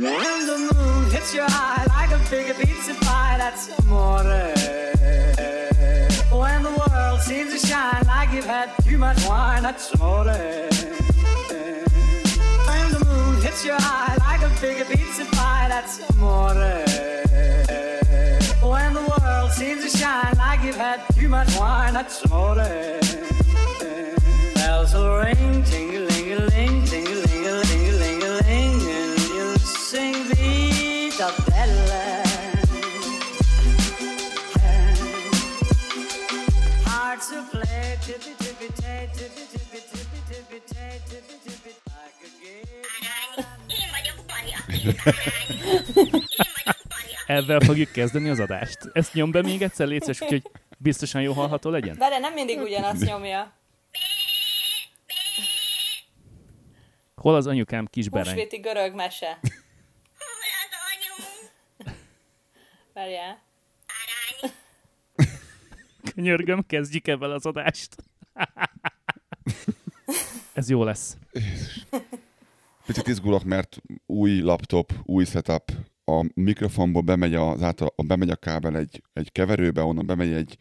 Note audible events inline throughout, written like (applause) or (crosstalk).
When the moon hits your eye like a big pizza pie, that's amore. When the world seems to shine like you've had too much wine, that's amore. When the moon hits your eye like a big pizza pie, that's amore. When the world seems to shine like you've had too much wine, that's amore. Bells will ring, ting-a-ling-a-ling, Ezzel fogjuk kezdeni az adást. Ezt nyom be még egyszer, légy szíves, hogy biztosan jó hallható legyen. Várj, nem mindig ugyanazt nyomja. Hol az anyukám kis bereny? Húsvéti görög mese. Hol az anyu? Várjál. Könyörgöm, kezdjük ebben az adást. Ez jó lesz. Picit izgulok, mert új laptop, új setup, a mikrofonból bemegy, az által, bemegy a kábel egy, egy keverőbe, onnan bemegy egy,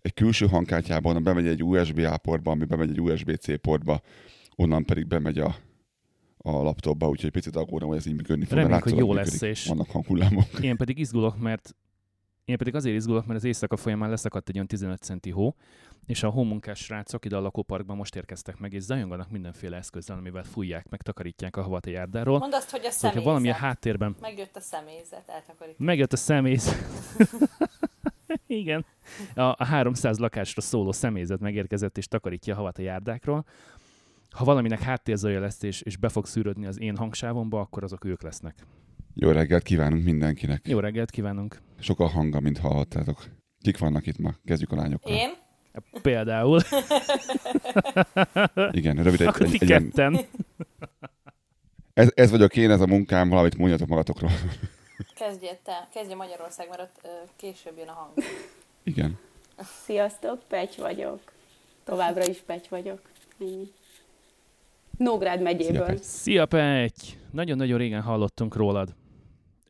egy külső hangkártyába, onnan bemegy egy USB-A portba, ami bemegy egy USB-C portba, onnan pedig bemegy a, a laptopba, úgyhogy picit aggódom, hogy ez így működni fog. Reméljük, hogy jó lesz, és- Vannak hanghullámok. Én pedig izgulok, mert én pedig azért izgulok, mert az éjszaka folyamán leszakadt egy olyan 15 centi hó, és a hómunkás srácok ide a lakóparkban most érkeztek meg, és zajonganak mindenféle eszközzel, amivel fújják, meg takarítják a havat a járdáról. Mondd azt, hogy a Szóval, személyzet. ha valami a háttérben Megjött a személyzet, eltakarít. megjött a személyzet. (laughs) Igen. A, a 300 lakásra szóló személyzet megérkezett és takarítja a havat a járdákról. Ha valaminek háttérzaja lesz és, és be fog szűrődni az én hangsávomba, akkor azok ők lesznek. Jó reggelt kívánunk mindenkinek. Jó reggelt kívánunk! Sokkal hanga, mint hallhattátok. Kik vannak itt ma? Kezdjük a lányokkal. Én? Például, (laughs) Igen, rövid egy, akkor egy, ti egy ilyen, ketten. ez, ez vagyok én, ez a munkám, valamit mondjatok magatokról. (laughs) Kezdjél te. Kezdje Magyarország, mert ott ö, később jön a hang. Igen. Sziasztok, Pecs vagyok. Továbbra is Pecs vagyok. Ennyi. Nógrád Szia, megyéből. Pecs. Szia, Petty! Nagyon-nagyon régen hallottunk rólad.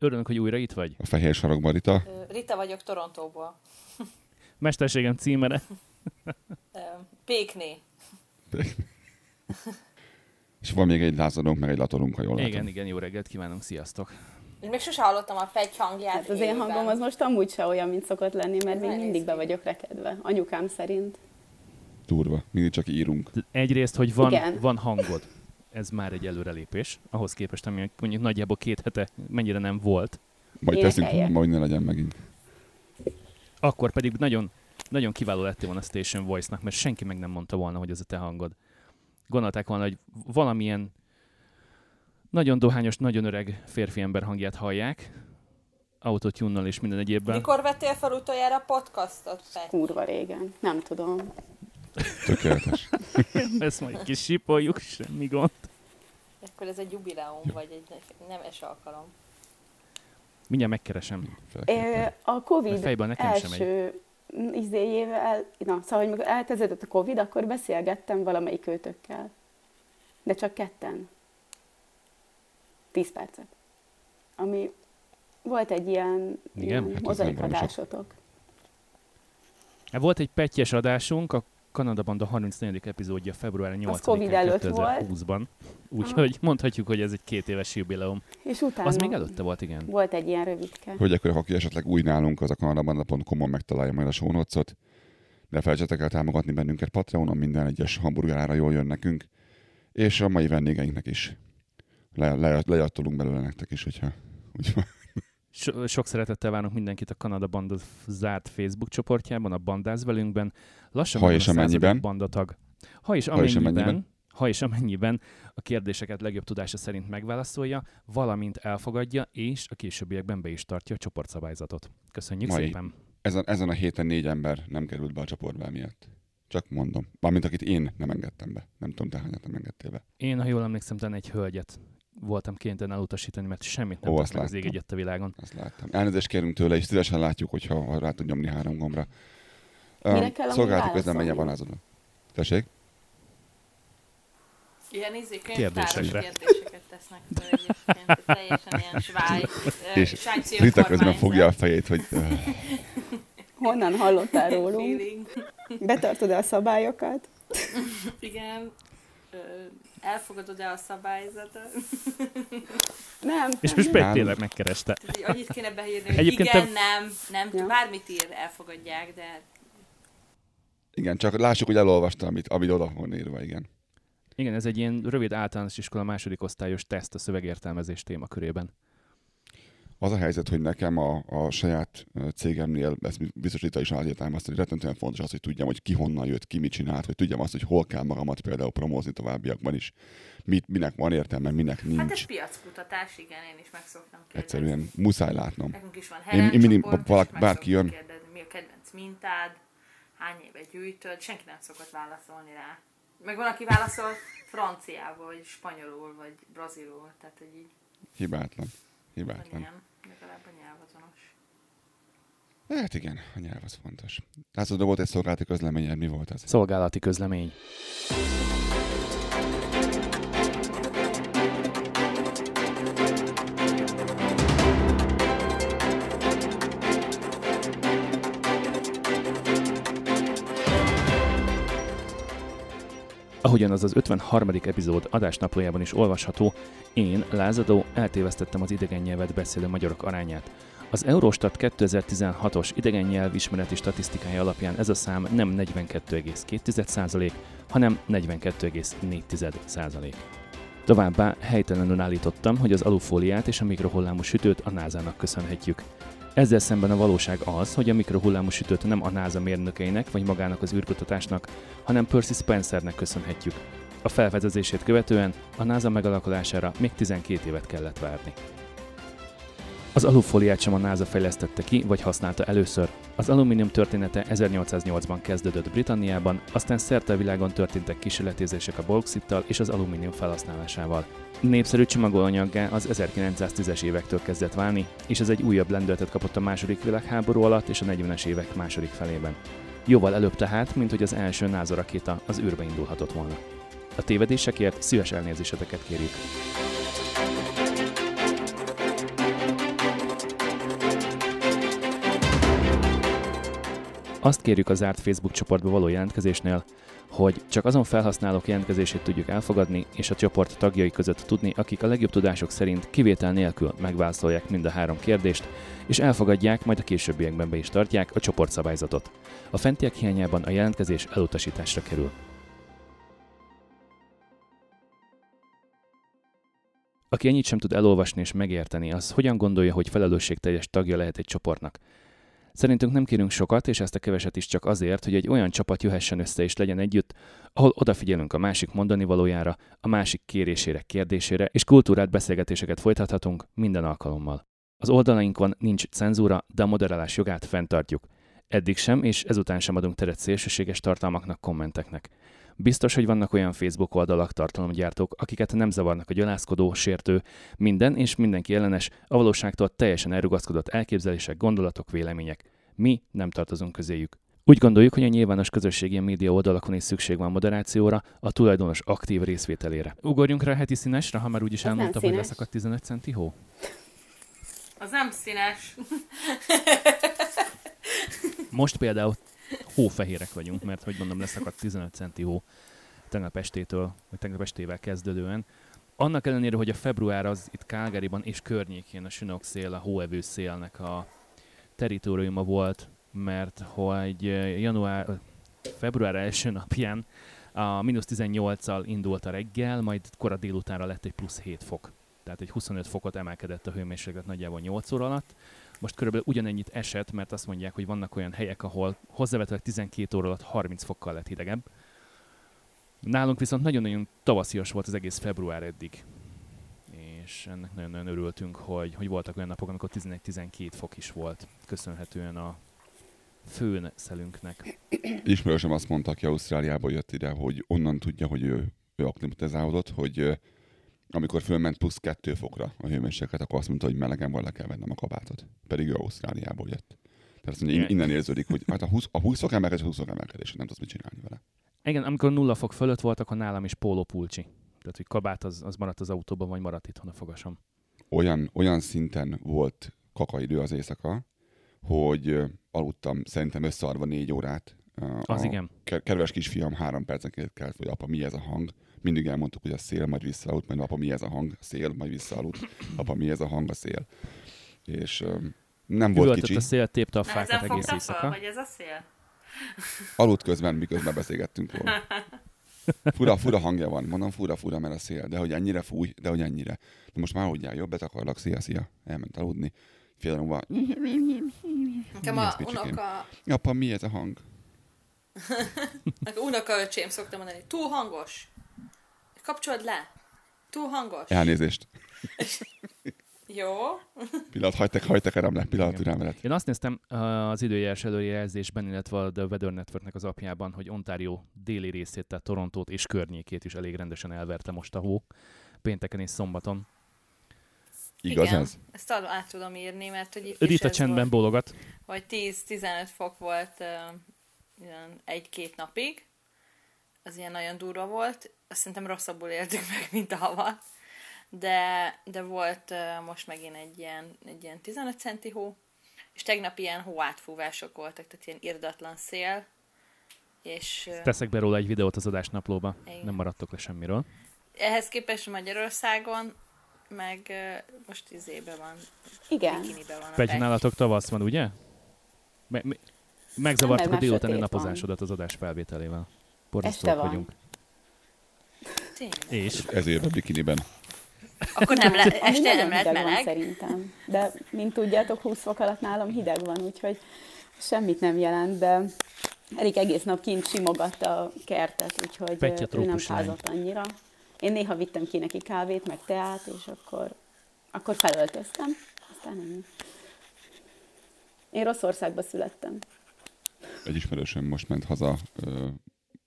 Örülök, hogy újra itt vagy. A fehér sarokban Rita. Rita vagyok Torontóból. Mesterségem címere. Pékné. És van még egy lázadónk, meg egy latorunk, ha jól látom. Igen, igen, jó reggelt kívánunk, sziasztok! Én még sose hallottam a Pegy hangját Hát az én hangom az most amúgy se olyan, mint szokott lenni, mert Ez még mindig be vagyok rekedve. Anyukám szerint. Durva. Mindig csak írunk. Egyrészt, hogy van, Igen. van hangod. Ez már egy előrelépés, ahhoz képest, ami mondjuk nagyjából két hete mennyire nem volt. Majd teszünk, majd ne legyen megint. Akkor pedig nagyon, nagyon kiváló lettél volna a Station Voice-nak, mert senki meg nem mondta volna, hogy ez a te hangod. Gondolták volna, hogy valamilyen nagyon dohányos, nagyon öreg férfi ember hangját hallják, autotune és minden egyébben. Mikor vettél fel utoljára podcastot? Kurva régen. Nem tudom. Tökéletes. (laughs) Ezt majd kis sipoljuk, semmi gond. Akkor ez egy jubileum, vagy egy nemes alkalom. Mindjárt megkeresem. A Covid Fejben nekem sem első izéjével, na, szóval, hogy amikor elkezdődött a Covid, akkor beszélgettem valamelyik őtökkel. De csak ketten. Tíz percet. Ami volt egy ilyen, Igen? ilyen Hát mozaikadásotok. Hát Volt egy pettyes adásunk, a Kanada Banda 34. epizódja február 8 Covid előtt 2020-ban. Úgyhogy mondhatjuk, hogy ez egy két éves jubileum. És utána Az még előtte volt, igen. volt egy ilyen rövidke. Hölgyek, urak, aki esetleg új nálunk, az a kanadabanda.com-on megtalálja majd a notes-ot. De felejtsetek el támogatni bennünket Patreonon, minden egyes hamburger ára jól jön nekünk. És a mai vendégeinknek is. Le, le, lejattolunk belőle nektek is, hogyha úgy van. So- sok szeretettel várunk mindenkit a Kanada Banda zárt Facebook csoportjában, a Bandáz velünkben. Lassan Ha és amennyiben. bandatag. Ha és Ha és amennyiben, amennyiben. ha és amennyiben a kérdéseket legjobb tudása szerint megválaszolja, valamint elfogadja, és a későbbiekben be is tartja a csoportszabályzatot. Köszönjük Mai. szépen! Ezen, ezen a héten négy ember nem került be a csoportba miatt. Csak mondom. Mármint akit én nem engedtem be. Nem tudom, te hányat nem engedtél be. Én, ha jól emlékszem, talán egy hölgyet voltam kénytelen elutasítani, mert semmit nem Ó, azt az ég egyet a világon. Azt láttam. Elnézést kérünk tőle, és szívesen látjuk, hogyha ha rá tud nyomni három gombra. Mire Um, kell szolgálati közleménye van azon. Tessék? Ilyen izé, Kérdésekre. kérdéseket tesznek föl egyébként. Teljesen ilyen sváj, És svájci Rita közben fogja a fejét, hogy Honnan hallottál rólunk? feeling. Betartod-e a szabályokat? Igen. Elfogadod-e a szabályzatot? (laughs) Nem. És most meg tényleg megkereste. Tehát Annyit kéne beírni, hogy Egyébként igen, te- nem, nem, Ja. bármit ír, elfogadják, de igen, csak lássuk, hogy elolvasta, amit, amit oda van írva, igen. Igen, ez egy ilyen rövid általános iskola második osztályos teszt a szövegértelmezés témakörében. Az a helyzet, hogy nekem a, a saját cégemnél, ezt biztos Rita is átértelmezte, hogy rettentően fontos az, hogy tudjam, hogy ki honnan jött, ki mit csinált, hogy tudjam azt, hogy hol kell magamat például promózni továbbiakban is, mit, minek van értelme, minek hát ez nincs. piackutatás, igen, én is meg szoktam kérdezni. Egyszerűen muszáj látnom. Nekünk is van Én- én Helen mindig- valaki- bárki jön. Kérdezni, mi a kedvenc mintád, hány éve gyűjtöd, senki nem szokott válaszolni rá. Meg van, aki válaszol franciából, vagy spanyolul, vagy brazilul, tehát hogy így Hibátlan. Hibátlan. ilyen, legalább a nyelvazonos. Hát igen, a nyelv az fontos. Látszod, volt egy szolgálati közleményed, mi volt ez? Szolgálati közlemény. Ahogyan az az 53. epizód adásnaplójában is olvasható, én, Lázadó, eltévesztettem az idegen nyelvet beszélő magyarok arányát. Az Eurostat 2016-os idegen nyelvismereti statisztikája alapján ez a szám nem 42,2%, hanem 42,4%. Továbbá helytelenül állítottam, hogy az alufóliát és a mikrohullámú sütőt a NASA-nak köszönhetjük. Ezzel szemben a valóság az, hogy a mikrohullámú sütőt nem a NASA mérnökeinek vagy magának az űrkutatásnak, hanem Percy Spencernek köszönhetjük. A felfedezését követően a NASA megalakulására még 12 évet kellett várni. Az alufóliát sem a NASA fejlesztette ki, vagy használta először. Az alumínium története 1808-ban kezdődött Britanniában, aztán szerte a világon történtek kísérletezések a bauxittal és az alumínium felhasználásával. Népszerű csomagolóanyaggá az 1910-es évektől kezdett válni, és ez egy újabb lendületet kapott a második világháború alatt és a 40-es évek második felében. Jóval előbb tehát, mint hogy az első NASA rakéta az űrbe indulhatott volna. A tévedésekért szíves elnézéseteket kérjük. Azt kérjük a zárt Facebook csoportba való jelentkezésnél, hogy csak azon felhasználók jelentkezését tudjuk elfogadni, és a csoport tagjai között tudni, akik a legjobb tudások szerint kivétel nélkül megválaszolják mind a három kérdést, és elfogadják, majd a későbbiekben be is tartják a csoportszabályzatot. A fentiek hiányában a jelentkezés elutasításra kerül. Aki ennyit sem tud elolvasni és megérteni, az hogyan gondolja, hogy felelősségteljes tagja lehet egy csoportnak? Szerintünk nem kérünk sokat, és ezt a keveset is csak azért, hogy egy olyan csapat jöhessen össze és legyen együtt, ahol odafigyelünk a másik mondani valójára, a másik kérésére, kérdésére, és kultúrát beszélgetéseket folytathatunk minden alkalommal. Az oldalainkon nincs cenzúra, de a moderálás jogát fenntartjuk. Eddig sem, és ezután sem adunk teret szélsőséges tartalmaknak, kommenteknek. Biztos, hogy vannak olyan Facebook oldalak, tartalomgyártók, akiket nem zavarnak a gyalászkodó, sértő, minden és mindenki ellenes, a valóságtól teljesen elrugaszkodott elképzelések, gondolatok, vélemények. Mi nem tartozunk közéjük. Úgy gondoljuk, hogy a nyilvános közösségi média oldalakon is szükség van moderációra, a tulajdonos aktív részvételére. Ugorjunk rá a heti színesre, ha már úgyis elmondtam, hogy leszakadt 15 centi hó? Az nem színes. Most például hófehérek vagyunk, mert hogy mondom, leszakadt 15 centi hó tegnap estétől, vagy tegnap estével kezdődően. Annak ellenére, hogy a február az itt Calgaryban és környékén a Chinook szél, a hóevő szélnek a teritoriuma volt, mert hogy január, február első napján a mínusz 18-al indult a reggel, majd kora délutánra lett egy plusz 7 fok. Tehát egy 25 fokot emelkedett a hőmérséklet nagyjából 8 óra alatt. Most körülbelül ugyanennyit esett, mert azt mondják, hogy vannak olyan helyek, ahol hozzávetőleg 12 óra alatt 30 fokkal lett hidegebb. Nálunk viszont nagyon-nagyon tavaszias volt az egész február eddig. És ennek nagyon-nagyon örültünk, hogy, hogy voltak olyan napok, amikor 11-12 fok is volt, köszönhetően a főn szelünknek. Ismerősöm azt mondta, aki Ausztráliából jött ide, hogy onnan tudja, hogy ő, ő aklimatizálódott, hogy amikor fölment plusz kettő fokra a hőmérséklet, akkor azt mondta, hogy melegen van, le kell vennem a kabátot. Pedig ő Ausztráliából jött. Tehát azt mondja, in- innen érződik, hogy hát a 20, a 20 fok emelkedés, a 20 fok emelkedés, nem tudsz mit csinálni vele. Igen, amikor nulla fok fölött volt, akkor nálam is pólópulcsi. Tehát, hogy kabát az, az maradt az autóban, vagy maradt itthon a fogasom. olyan, olyan szinten volt kakaidő az éjszaka, hogy aludtam szerintem összearva négy órát. Az a igen. ke- kedves kisfiam három percenként kelt, hogy apa, mi ez a hang? Mindig elmondtuk, hogy a szél, majd visszaaludt, majd apa, mi ez a hang? A szél, majd visszaaludt. Apa, mi ez a hang? A szél. És ö, nem volt Üvöltött kicsi. a szél, tépte a Nem fákat ezen egész éjszaka. fel, hogy ez a szél? Aludt közben, miközben beszélgettünk róla. Fura, fura hangja van. Mondom, fura, fura, mert a szél. De hogy ennyire fúj, de hogy ennyire. De most már aludjál, jobbet akarlak, szia, szia. Elment aludni. Fél óra múlva, Nekem Mi ez, a unoka, apa, mi ez a hang? (laughs) unoka öcsém szokta mondani, túl hangos. Kapcsold le. Túl hangos. Elnézést. (laughs) Jó. Pillanat, hagytak, hagytak erem le, pillanat türelmelet. Én azt néztem az időjárás előrejelzésben, illetve a The Weather Networknek az apjában, hogy Ontario déli részét, tehát Torontót és környékét is elég rendesen elverte most a hó. Pénteken és szombaton. Igaz Igen. ez? Ezt át tudom írni, mert hogy itt Rita ez csendben volt, bólogat. hogy 10-15 fok volt uh, egy-két napig. Az ilyen nagyon durva volt. Azt szerintem rosszabbul éltük meg, mint a havat. De, de volt uh, most megint egy ilyen, egy ilyen 15 centi hó, és tegnap ilyen hóátfúvások voltak, tehát ilyen irdatlan szél, és uh, Teszek be róla egy videót az adásnaplóba. Igen. Nem maradtok le semmiről. ehhez képest Magyarországon meg uh, most izébe van, Igen. van Pety. nálatok tavasz van, ugye? Me- me- megzavartuk a délutáni napozásodat az adás felvételével. Van. vagyunk. Tényleg. És? Ezért a bikiniben. Akkor nem le, este nem lehet hideg van meleg. szerintem. De, mint tudjátok, 20 fok alatt nálam hideg van, úgyhogy semmit nem jelent, de Erik egész nap kint simogatta a kertet, úgyhogy Petya ő nem fázott annyira. Én néha vittem ki neki kávét, meg teát, és akkor, akkor felöltöztem. Aztán ennyi. Én rossz országba születtem. Egy ismerősöm most ment haza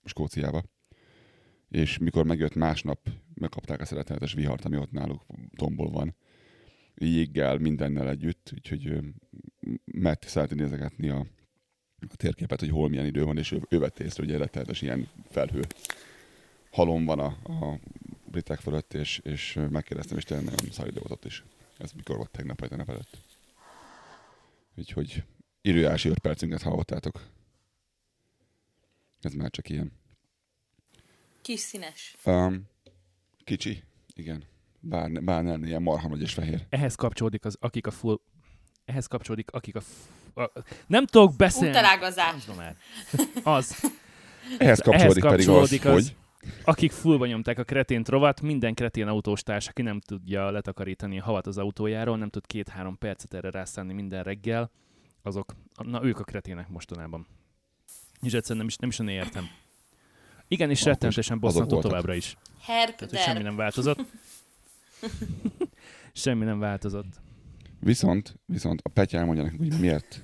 Skóciába, és mikor megjött másnap, megkapták a szeretetes vihart, ami ott náluk tombol van. Jéggel, mindennel együtt, úgyhogy mert szereti nézegetni a, a térképet, hogy hol milyen idő van, és ő, ő vette észre, hogy rettenetes ilyen felhő halom van a, a britek fölött, és, és megkérdeztem, és tényleg nagyon szar volt ott is. Ez mikor volt tegnap, vagy tegnap előtt. Úgyhogy időjárási 5 percünket hallottátok. Ez már csak ilyen. Kis színes. Um, kicsi, igen. Bár, bár nem ilyen marha nagy és fehér. Ehhez kapcsolódik az, akik a full... Ehhez kapcsolódik, akik a... A... Nem tudok beszélni. El. Az. (laughs) Ehhez kapcsolódik, Ehhez pedig az, kapcsolódik az- hogy akik fullba nyomták a kretént rovat, minden kretén autóstárs, aki nem tudja letakarítani a havat az autójáról, nem tud két-három percet erre rászánni minden reggel, azok, na ők a kretének mostanában. És egyszerűen nem is, nem is nagyon értem. Igen, és rettenetesen bosszantó továbbra is. Herb, Tehát, semmi nem változott. (laughs) semmi nem változott. viszont, viszont a Petya elmondja nekünk, hogy miért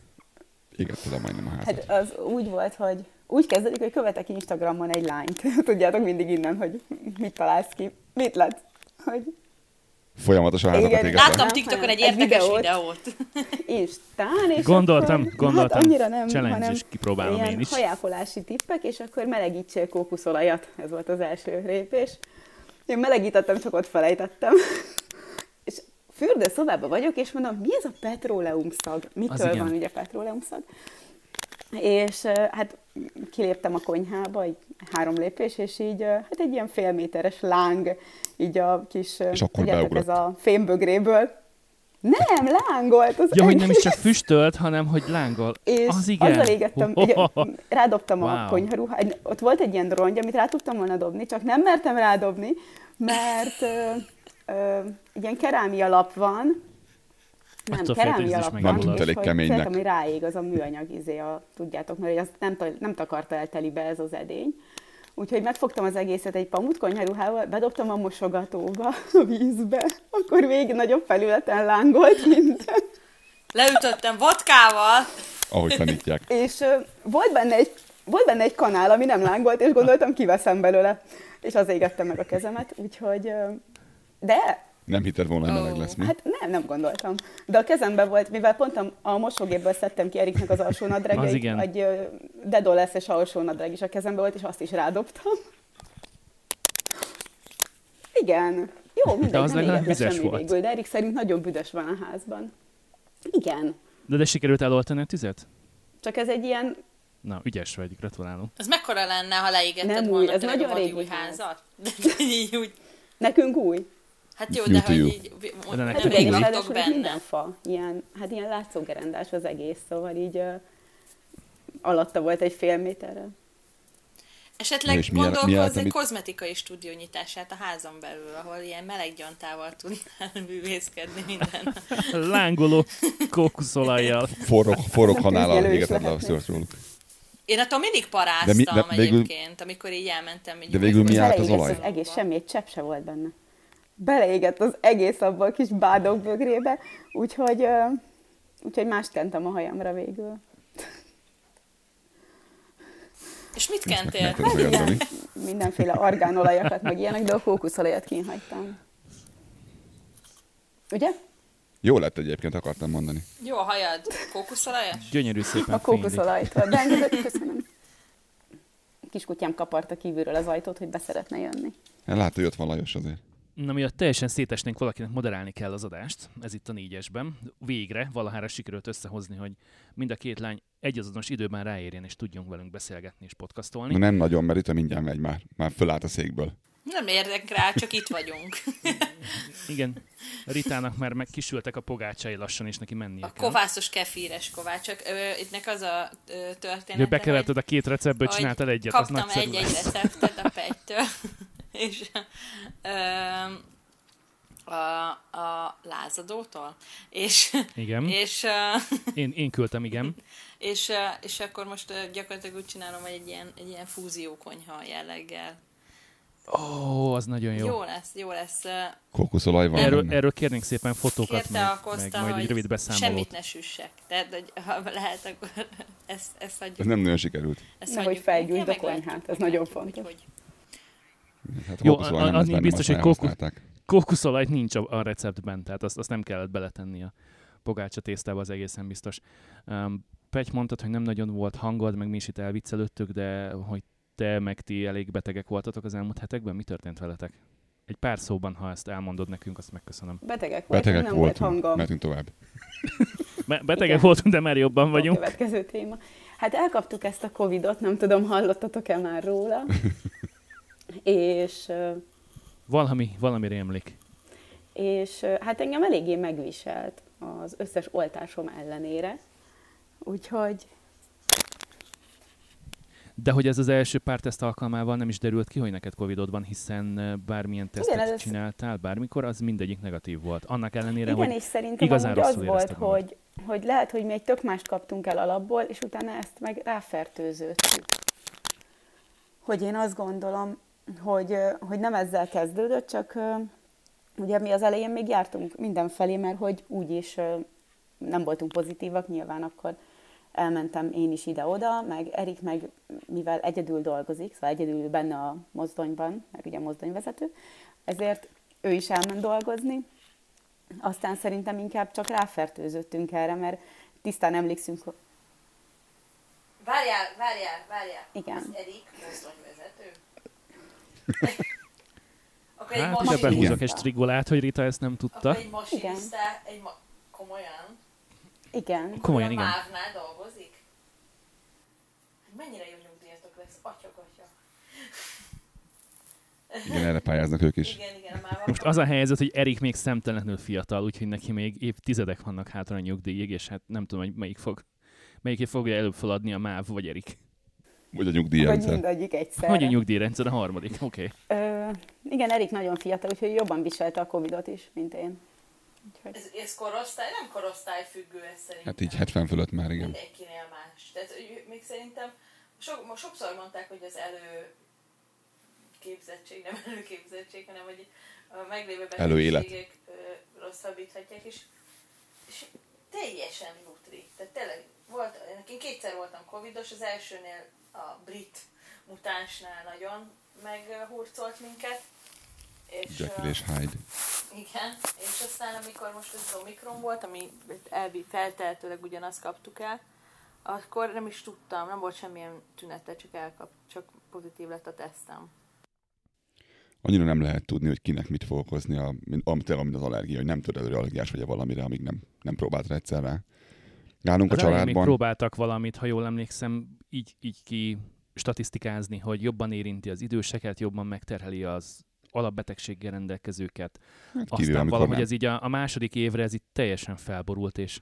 égette le majdnem a házat. Hát az úgy volt, hogy úgy kezdődik, hogy követek Instagramon egy lányt. (laughs) Tudjátok mindig innen, hogy mit találsz ki. Mit lett? Hogy Folyamatosan házat Igen. Láttam TikTokon egy Egy érdekes videót. (laughs) videót. Instán, és Gondoltam, akkor, gondoltam. Hát annyira nem, Challenge hanem is kipróbálom ilyen én is. hajápolási tippek, és akkor melegítsél kókuszolajat. Ez volt az első lépés. Én melegítettem, csak ott felejtettem. (laughs) és fürdőszobában vagyok, és mondom, mi ez a petróleum szag? Mitől van ugye petróleum szag? És hát kiléptem a konyhába, így három lépés, és így hát egy ilyen fél méteres láng, így a kis, És akkor tudjátok, ez a fémbögréből. Nem, lángolt az Ja, hogy nem is csak füstölt, hanem hogy lángol. És az igen. azzal égettem, (laughs) ugye, rádobtam Wow. a konyharuhát, ott volt egy ilyen rongy, amit rá tudtam volna dobni, csak nem mertem rádobni, mert ö, ö, egy ilyen kerámia lap van, nem, hogy kerámia van, Nem és elég hogy keménynek. hogy ráég az a műanyag izé, a, tudjátok, mert az nem, nem takarta el telibe ez az edény. Úgyhogy megfogtam az egészet egy pamut konyharuhával, bedobtam a mosogatóba, a vízbe, akkor végig nagyobb felületen lángolt minden. Leütöttem vodkával. Ahogy tanítják. (laughs) És ö, volt benne, egy, volt benne egy kanál, ami nem lángolt, és gondoltam, kiveszem belőle. És az égettem meg a kezemet, úgyhogy... ö, De, Nem hitted volna, hogy meleg Ó. lesz mi? hát nem, nem gondoltam. De a kezemben volt, mivel pont a, a mosógépből szedtem ki Eriknek az alsó nadrág, Az egy, igen. egy Dedo lesz alsó nadrág is a kezembe volt, és azt is rádobtam. Igen. Jó, mindegy, az nem legalább semmi volt. végül, de Erik szerint nagyon büdös van a házban. Igen. De, de sikerült eloltani a tüzet? Csak ez egy ilyen, Na, ügyes vagy, gratulálok. Az mekkora lenne, ha leégetted Nem új, volna ez tényleg nagyon régi új ház. házat? De, de (laughs) úgy, nekünk új. Hát jó, You de hogy you. így, De nem Hát igen, ráadásul benne. minden fa, ilyen, hát ilyen látszógerendás az egész, szóval így uh, alatta volt egy fél méterrel. Esetleg Na és el- mi amit- kozmetikai stúdió nyitását a házon belül, ahol ilyen meleg gyantával tudnál (laughs) művészkedni minden. (laughs) Lángoló kókuszolajjal. Forró, forró hanállal tűzjelő is égeted le a róluk. Én attól mindig paráztam De mi- de végül- egyébként, amikor így elmentem. Így De végül mi állt az olaj? az egész, semmi, egy csepp se volt benne. Beleégett az egész abba a kis bádog bögrébe, úgyhogy, úgyhogy mást kentem a hajamra végül. És mit kentél? olyan, Dani. Mindenféle argánolajakat, meg ilyenek, de a kókuszolajat kínhagytam. Ugye? Jó lett egyébként, akartam mondani. Jó a hajad, kókuszolajas? Gyönyörű szépen A fénylik. kókuszolajtól. De köszönöm. Kiskutyám kaparta kívülről az ajtót, hogy be szeretne jönni. Látta, hogy jött valajos azért. Na, miatt teljesen szétesnénk valakinek moderálni kell az adást, ez itt a négyesben. Végre valahára sikerült összehozni, hogy mind a két lány egyazonos időben ráérjen, és tudjunk velünk beszélgetni és podcastolni. Na nem nagyon, mert itt mindjárt megy már. Már fölállt a székből. Nem érdek rá, csak itt vagyunk. Igen, Ritának már meg kisültek a pogácsai lassan, és neki mennie A kell. kovászos kefíres kovács. Csak ö, itt nek az a története, bekeverted a két receptből, csináltál egyet, Kaptam egy-egy receptet a pegytől, (laughs) (laughs) és ö, a, a lázadótól, és, Igen, és, ö, (laughs) én, én küldtem, igen. és, és akkor most gyakorlatilag úgy csinálom, hogy egy ilyen, egy ilyen fúziókonyha jelleggel. Ó, az nagyon jó. Jó, lesz, jó lesz. Kókuszolaj van Erről, benne. erről kérnénk szépen fotókat, Kérte meg, a meg Koszta, majd egy hogy rövid beszámolót. semmit ne süssek. Tehát, hogy ha lehet, akkor (laughs) ezt, ezt adjuk. Ez nem nagyon sikerült. Ezt Nehogy felgyújtsd a konyhát, ez nagyon fontos. úgyhogy- Hát Jó, a- nem benne, biztos, hogy kókusz-. Kókuszolajt nincs a, a receptben, tehát azt, azt nem kellett beletenni a pogácsa tésztába, az egészen biztos. Um, Pety mondtad, hogy nem nagyon volt hangod, meg mi is itt elviccelődtök, de hogy te meg ti elég betegek voltatok az elmúlt hetekben, mi történt veletek? Egy pár szóban, ha ezt elmondod nekünk, azt megköszönöm. Betegek voltunk, Betegek nem volt voltunk, hangom. mentünk tovább. (laughs) Be- betegek Igen. voltunk, de már jobban A vagyunk. következő téma. Hát elkaptuk ezt a Covidot, nem tudom, hallottatok-e már róla. (laughs) és, Valami, valami rémlik. és hát engem eléggé megviselt az összes oltásom ellenére. Úgyhogy De hogy ez az első pár teszt alkalmával nem is derült ki, hogy neked Covidod van, hiszen bármilyen tesztet ez- csináltál bármikor, az mindegyik negatív volt. Annak ellenére, igen, hogy és szerintem igazán az volt, magad. hogy, hogy lehet, hogy mi egy tök mást kaptunk el alapból, és utána ezt meg ráfertőződtük. Hogy én azt gondolom, hogy, hogy nem ezzel kezdődött, csak ugye mi az elején még jártunk mindenfelé, mert hogy úgyis nem voltunk pozitívak, nyilván akkor elmentem én is ide-oda, meg Erik meg, mivel egyedül dolgozik, szóval egyedül benne a mozdonyban, meg ugye mozdonyvezető, ezért ő is elment dolgozni, aztán szerintem inkább csak ráfertőzöttünk erre, mert tisztán emlékszünk, Várjál, várjál, várjál. Igen. Ez Erik, mozdonyvezető. Akkor egy hát ide masinista. behúzok egy strigolát, hogy Rita ezt nem tudta. Akkor egy masinista, egy ma... komolyan? igen, Komolyan, a igen. MÁV-nál dolgozik? Hát mennyire jó nyugdíjatok lesz, atyagatja. Igen, erre pályáznak ők is. Igen, igen, a MÁV. Most az a helyzet, hogy Erik még szemtelenül fiatal, úgyhogy neki még évtizedek vannak hátra a nyugdíjig, és hát nem tudom, hogy melyik fog, melyik fogja előbb feladni a MÁV vagy Erik. Vagy a vagy nyugdíjrendszer. mindegyik egyszerre. Vagy a nyugdíjrendszer a harmadik, oké. Okay. Ö, igen, Erik nagyon fiatal, úgyhogy jobban viselte a Covidot is, mint én. Úgyhogy, Ez, ez korosztály, nem korosztály függő ez szerintem. Hát így 70 fölött már, igen. Mindenkinél más. Tehát még szerintem sok, most sokszor mondták, hogy az elő képzettség, nem előképzettség, hanem hogy a meglévő betegségek rosszabbíthatják, és, és teljesen nutri. Tehát tényleg volt, én kétszer voltam covidos, az elsőnél a brit mutánsnál nagyon meghurcolt minket. És, Jekyll és Hyde. igen, és aztán amikor most az Omikron volt, ami elvi feltehetőleg ugyanazt kaptuk el, akkor nem is tudtam, nem volt semmilyen tünete, csak elkap, csak pozitív lett a tesztem. annyira nem lehet tudni, hogy kinek mit fog okozni, a, mint, amit, amit az allergia, hogy nem tud előre allergiás vagy valamire, amíg nem, nem próbált egyszerre. Nálunk a Az még családban, próbáltak valamit, ha jól emlékszem, így, így ki statisztikázni, hogy jobban érinti az időseket, jobban megterheli az alapbetegséggel rendelkezőket. hát Aztán valahogy nem. ez így a, a második évre ez itt teljesen felborult, és,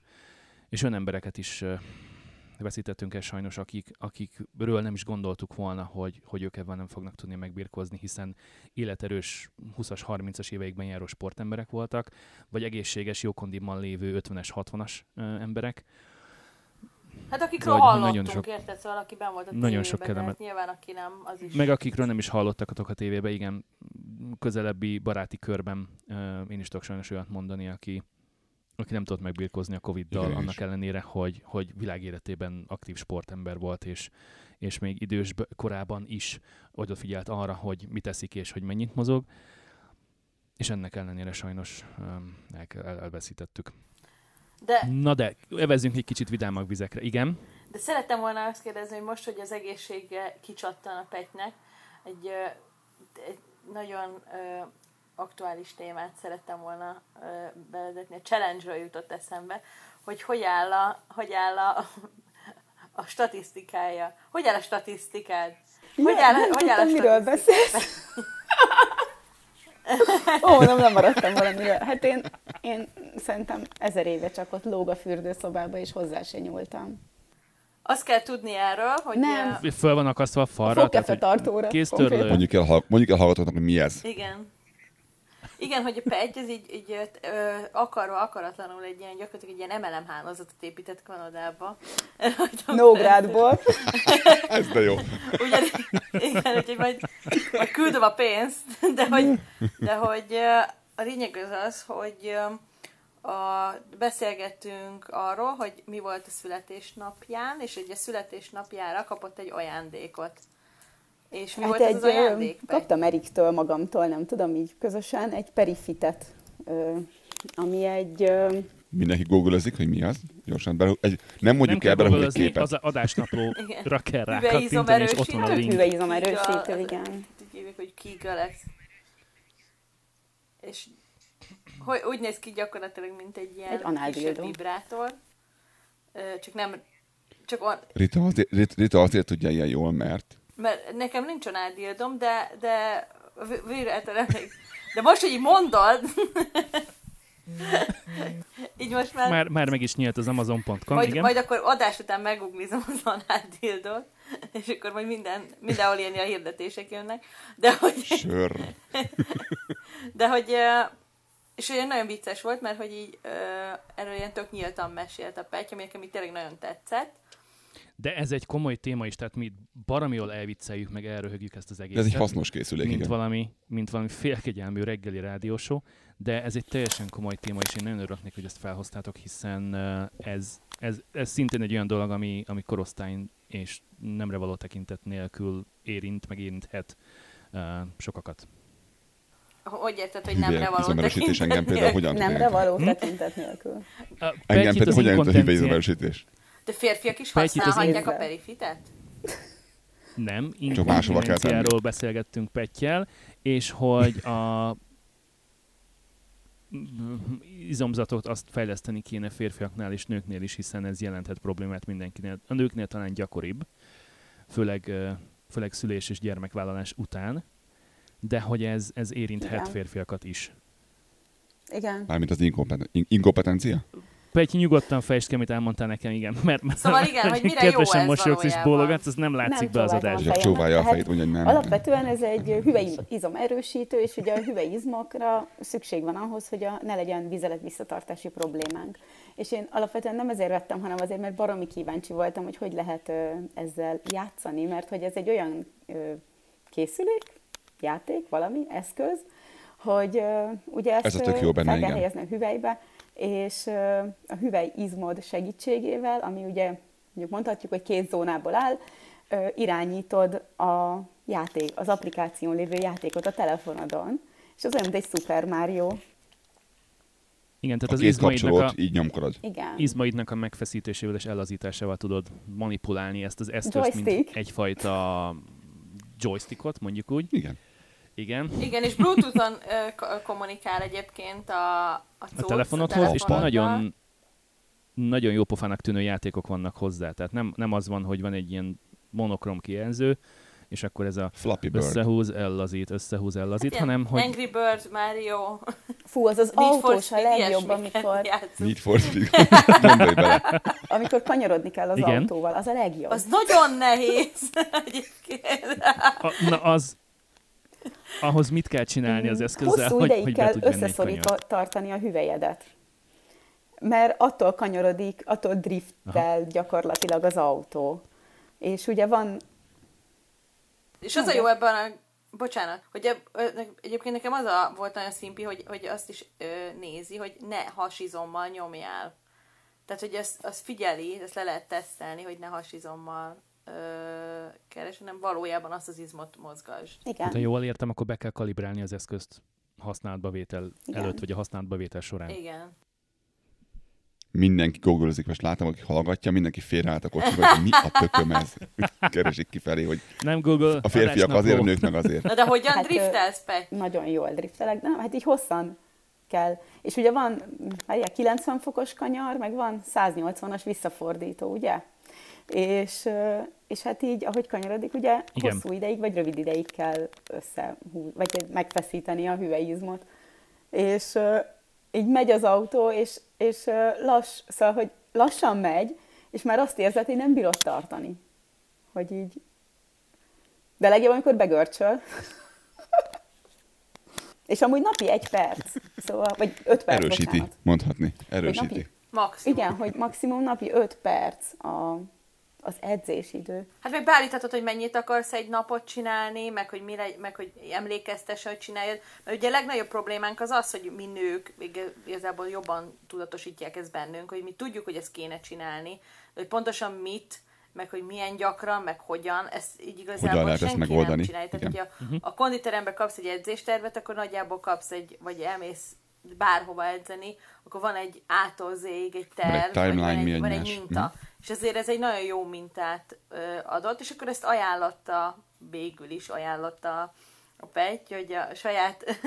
és olyan embereket is veszítettünk el sajnos, akik, akikről nem is gondoltuk volna, hogy, hogy ők ebben nem fognak tudni megbirkózni, hiszen életerős 20-as, 30-as éveikben járó sportemberek voltak, vagy egészséges, jókondimban lévő 50-es, 60-as ö, emberek. Hát akikről Vagy hallottunk, nagyon sok- érted? Szóval aki ben volt a nagyon sok kellemet- nyilván aki nem, az is... Meg akikről nem is hallottatok a tévébe, igen, közelebbi baráti körben ö, én is tudok sajnos olyat mondani, aki, aki nem tudott megbirkózni a Covid-dal, Igen, annak is. ellenére, hogy, hogy világéletében aktív sportember volt, és, és még idős korában is odafigyelt arra, hogy mit eszik és hogy mennyit mozog, és ennek ellenére sajnos öm, el, el, elveszítettük. De, Na de, evezzünk egy kicsit vidámabb vizekre. Igen, de szerettem volna azt kérdezni, hogy most, hogy az egészsége kicsattan a Petynek, egy, egy nagyon ö, aktuális témát szerettem volna ö, bevezetni. A challenge-ről jutott eszembe, hogy hogy áll a, hogy áll a, a statisztikája. Hogy áll a statisztikád? Hogy áll, nem hogy áll a miről beszélsz. (laughs) Ó, nem, nem maradtam valamiről. Hát én, én szerintem ezer éve csak ott lóg a fürdőszobába, és hozzá se nyúltam. Azt kell tudni erről, hogy... Nem. ö, föl van akasztva a falra. hogy tartóra, Kéztörlő. konkrétan. Mondjuk el, mondjuk el hallgatóknak, hogy mi ez. Igen. Igen, hogy a Pegy az így, így ö, akarva, akaratlanul egy ilyen, gyakorlatilag egy ilyen MLM hálózatot épített Kanadába. (laughs) Nógrádból. (laughs) Ez de jó. Ugyan, igen, úgyhogy majd, majd küldöm a pénzt, de hogy, de hogy a lényeg az az, hogy ö, a, beszélgettünk arról, hogy mi volt a születésnapján, és egy a születésnapjára kapott egy ajándékot. És mi Hát volt ez egy, az ajándék? Kaptam Eriktől magamtól, nem tudom, így közösen, egy perifitet, ami egy, Mindenki googlezik, hogy mi az. Gyorsan, bele, egy, nem mondjuk nem el bele, hogy képet. az adásnaplóra (laughs) kell rákattintani, és ott van a link. hüveizomerősítő, igen. Így hívjuk, hogy Kiga lesz. És hogy, úgy néz ki gyakorlatilag, mint egy ilyen Egy vibrátor. Csak nem, csak on, Rita azért, Rit- Rita azért tudja ilyen jól, mert mert nekem nincs análdildom, de, de v- vibrátor emlék. De most, hogy így mondod, (laughs) így most már, Már, már meg is nyílt az Amazon.com, majd, igen. majd akkor adás után meguglizom az análdildót, (laughs) és akkor majd minden, mindenhol ilyen a hirdetések jönnek. De hogy, sör. (laughs) De hogy, és olyan nagyon vicces volt, mert hogy így ö, erről ilyen tök nyíltan mesélt a Petya, ami nekem így tényleg nagyon tetszett. De ez egy komoly téma is, tehát mi baromi jól elvicceljük, meg elröhögjük ezt az De egészet. ez egy hasznos készülék, mint igen. valami, mint valami félkegyelmű reggeli rádiósó, de ez egy teljesen komoly téma, és én nagyon örülök, hogy ezt felhoztátok, hiszen ez, ez, ez szintén egy olyan dolog, ami, ami korosztály és nemre való tekintet nélkül érint, meg érinthet uh, sokakat. Hogy érted, hogy nem Hüvelyek való izomerősítés engem például hogyan tud Nemre érinteni? való Hm? tekintet nélkül. Engem például hogyan inkontencia- hüvelyizomerősítés? De férfiak is használhatják a perifitet? Nem, inkontinenciáról beszélgettünk Pettyel, és hogy a izomzatot azt fejleszteni kéne férfiaknál és nőknél is, hiszen ez jelenthet problémát mindenkinél. A nőknél talán gyakoribb, főleg, főleg szülés és gyermekvállalás után, de hogy ez, ez érinthet Igen. férfiakat is. Igen. Mármint az inkompeten- in- inkompetencia? Petty, nyugodtan fejtsd ki, amit elmondtál nekem, igen. Mert, mert Szóval igen, hogy mire jó kedvesen ez mosolyogsz és bólogatsz, az nem látszik Nem be az adásban. Csak csóválja a tehát fejét, mondja, hogy nem. Alapvetően ez egy hüvelyizom erősítő, és ugye a hüvelyizmokra szükség van ahhoz, hogy a, ne legyen vizelet visszatartási problémánk. És én alapvetően nem ezért vettem, hanem azért, mert baromi kíváncsi voltam, hogy hogy lehet ezzel játszani, mert hogy ez egy olyan készülék, játék, valami, eszköz, hogy ö, ugye ezt Ez a tök jó benne, fel kell helyezni a hüvelybe, és ö, a hüvely izmod segítségével, ami ugye mondjuk mondhatjuk, hogy két zónából áll, ö, irányítod a játék, az applikáción lévő játékot a telefonodon, és az olyan, mint egy Super Mario. Igen, tehát A az izmaidnak a, így nyomkodod. Igen. izmaidnak a megfeszítésével és ellazításával tudod manipulálni ezt az eszközt, mint Joystick. egyfajta joystickot, mondjuk úgy, Igen. Igen. Igen, és Bluetooth-on ö, k- kommunikál egyébként a, a, A cucc, telefonodhoz, és nagyon, nagyon jó pofának tűnő játékok vannak hozzá. Tehát nem, nem az van, hogy van egy ilyen monokrom kijelző, és akkor ez a Flappy Bird. összehúz, ellazít, összehúz, ellazít, Ilyen hanem hogy Angry Bird, Mario, Fú, az az Need autós a legjobb, amikor, játszunk. Need for Speed. (laughs) Gondolj bele. amikor kanyarodni kell az Igen. autóval. Az a legjobb. Az nagyon nehéz (laughs) egyébként. a, na az, ahhoz mit kell csinálni az eszközzel, Mm, Hosszú hogy, hogy kell összeszorítva tartani a hüvelyedet. Mert attól kanyarodik, attól driftel gyakorlatilag az autó. És ugye van, És az a jó ebben a... Bocsánat, hogy eb, egyébként nekem az a, volt nagyon szimpi, hogy, hogy azt is ö, nézi, hogy ne hasizommal nyomjál. Tehát, hogy ezt, azt figyeli, ezt le lehet tesztelni, hogy ne hasizommal ö, keres, hanem valójában azt az izmot mozgasd. igen, Hát, ha jól értem, akkor be kell kalibrálni az eszközt használatba vétel Igen. előtt, vagy a használatba vétel során. Igen. Mindenki googlezik, most látom, aki hallgatja, mindenki félreállt a kocsiba, hogy mi a tököm ez. (laughs) Keresik kifelé, hogy Nem Google, a férfiak azért, a nők meg azért. Na de hogyan Hát, driftelsz, Pety? nagyon jól driftelek, de nem, hát így hosszan kell. És ugye van várjál, 90 fokos kanyar, meg van 180-as visszafordító, ugye? És, és hát így, ahogy kanyarodik, ugye Igen. hosszú ideig, vagy rövid ideig kell összehú, vagy megfeszíteni a hüvelyizmot. És így megy az autó, és, és lass, szóval, hogy lassan megy, és már azt érzed, hogy nem bírod tartani. Hogy így... De legjobb, amikor begörcsöl. (laughs) és amúgy napi egy perc. Szóval, vagy öt perc, Erősíti, bocsánat. mondhatni. napi- Erősíti. Maximum. Igen, hogy maximum napi 5 perc a, az edzésidő. Hát meg beállíthatod, hogy mennyit akarsz egy napot csinálni, meg hogy, mire, meg hogy emlékeztesse, hogy csináljad. Mert ugye a legnagyobb problémánk az az, hogy mi nők ig- igazából jobban tudatosítják ezt bennünk, hogy mi tudjuk, hogy ezt kéne csinálni, hogy pontosan mit, meg hogy milyen gyakran, meg hogyan, ez így igazából Hogyan lehet ezt senki megoldani? nem csinálja. Tehát, hogyha a konditerembe kapsz egy edzéstervet, akkor nagyjából kapsz egy, vagy elmész bárhova edzeni, akkor van egy A-tól Z-ig egy terv, vagy timeline, van egy, van egy minta. Mhm. És ezért ez egy nagyon jó mintát ö, adott, és akkor ezt ajánlotta, végül is ajánlotta a Petty, hogy a saját (laughs)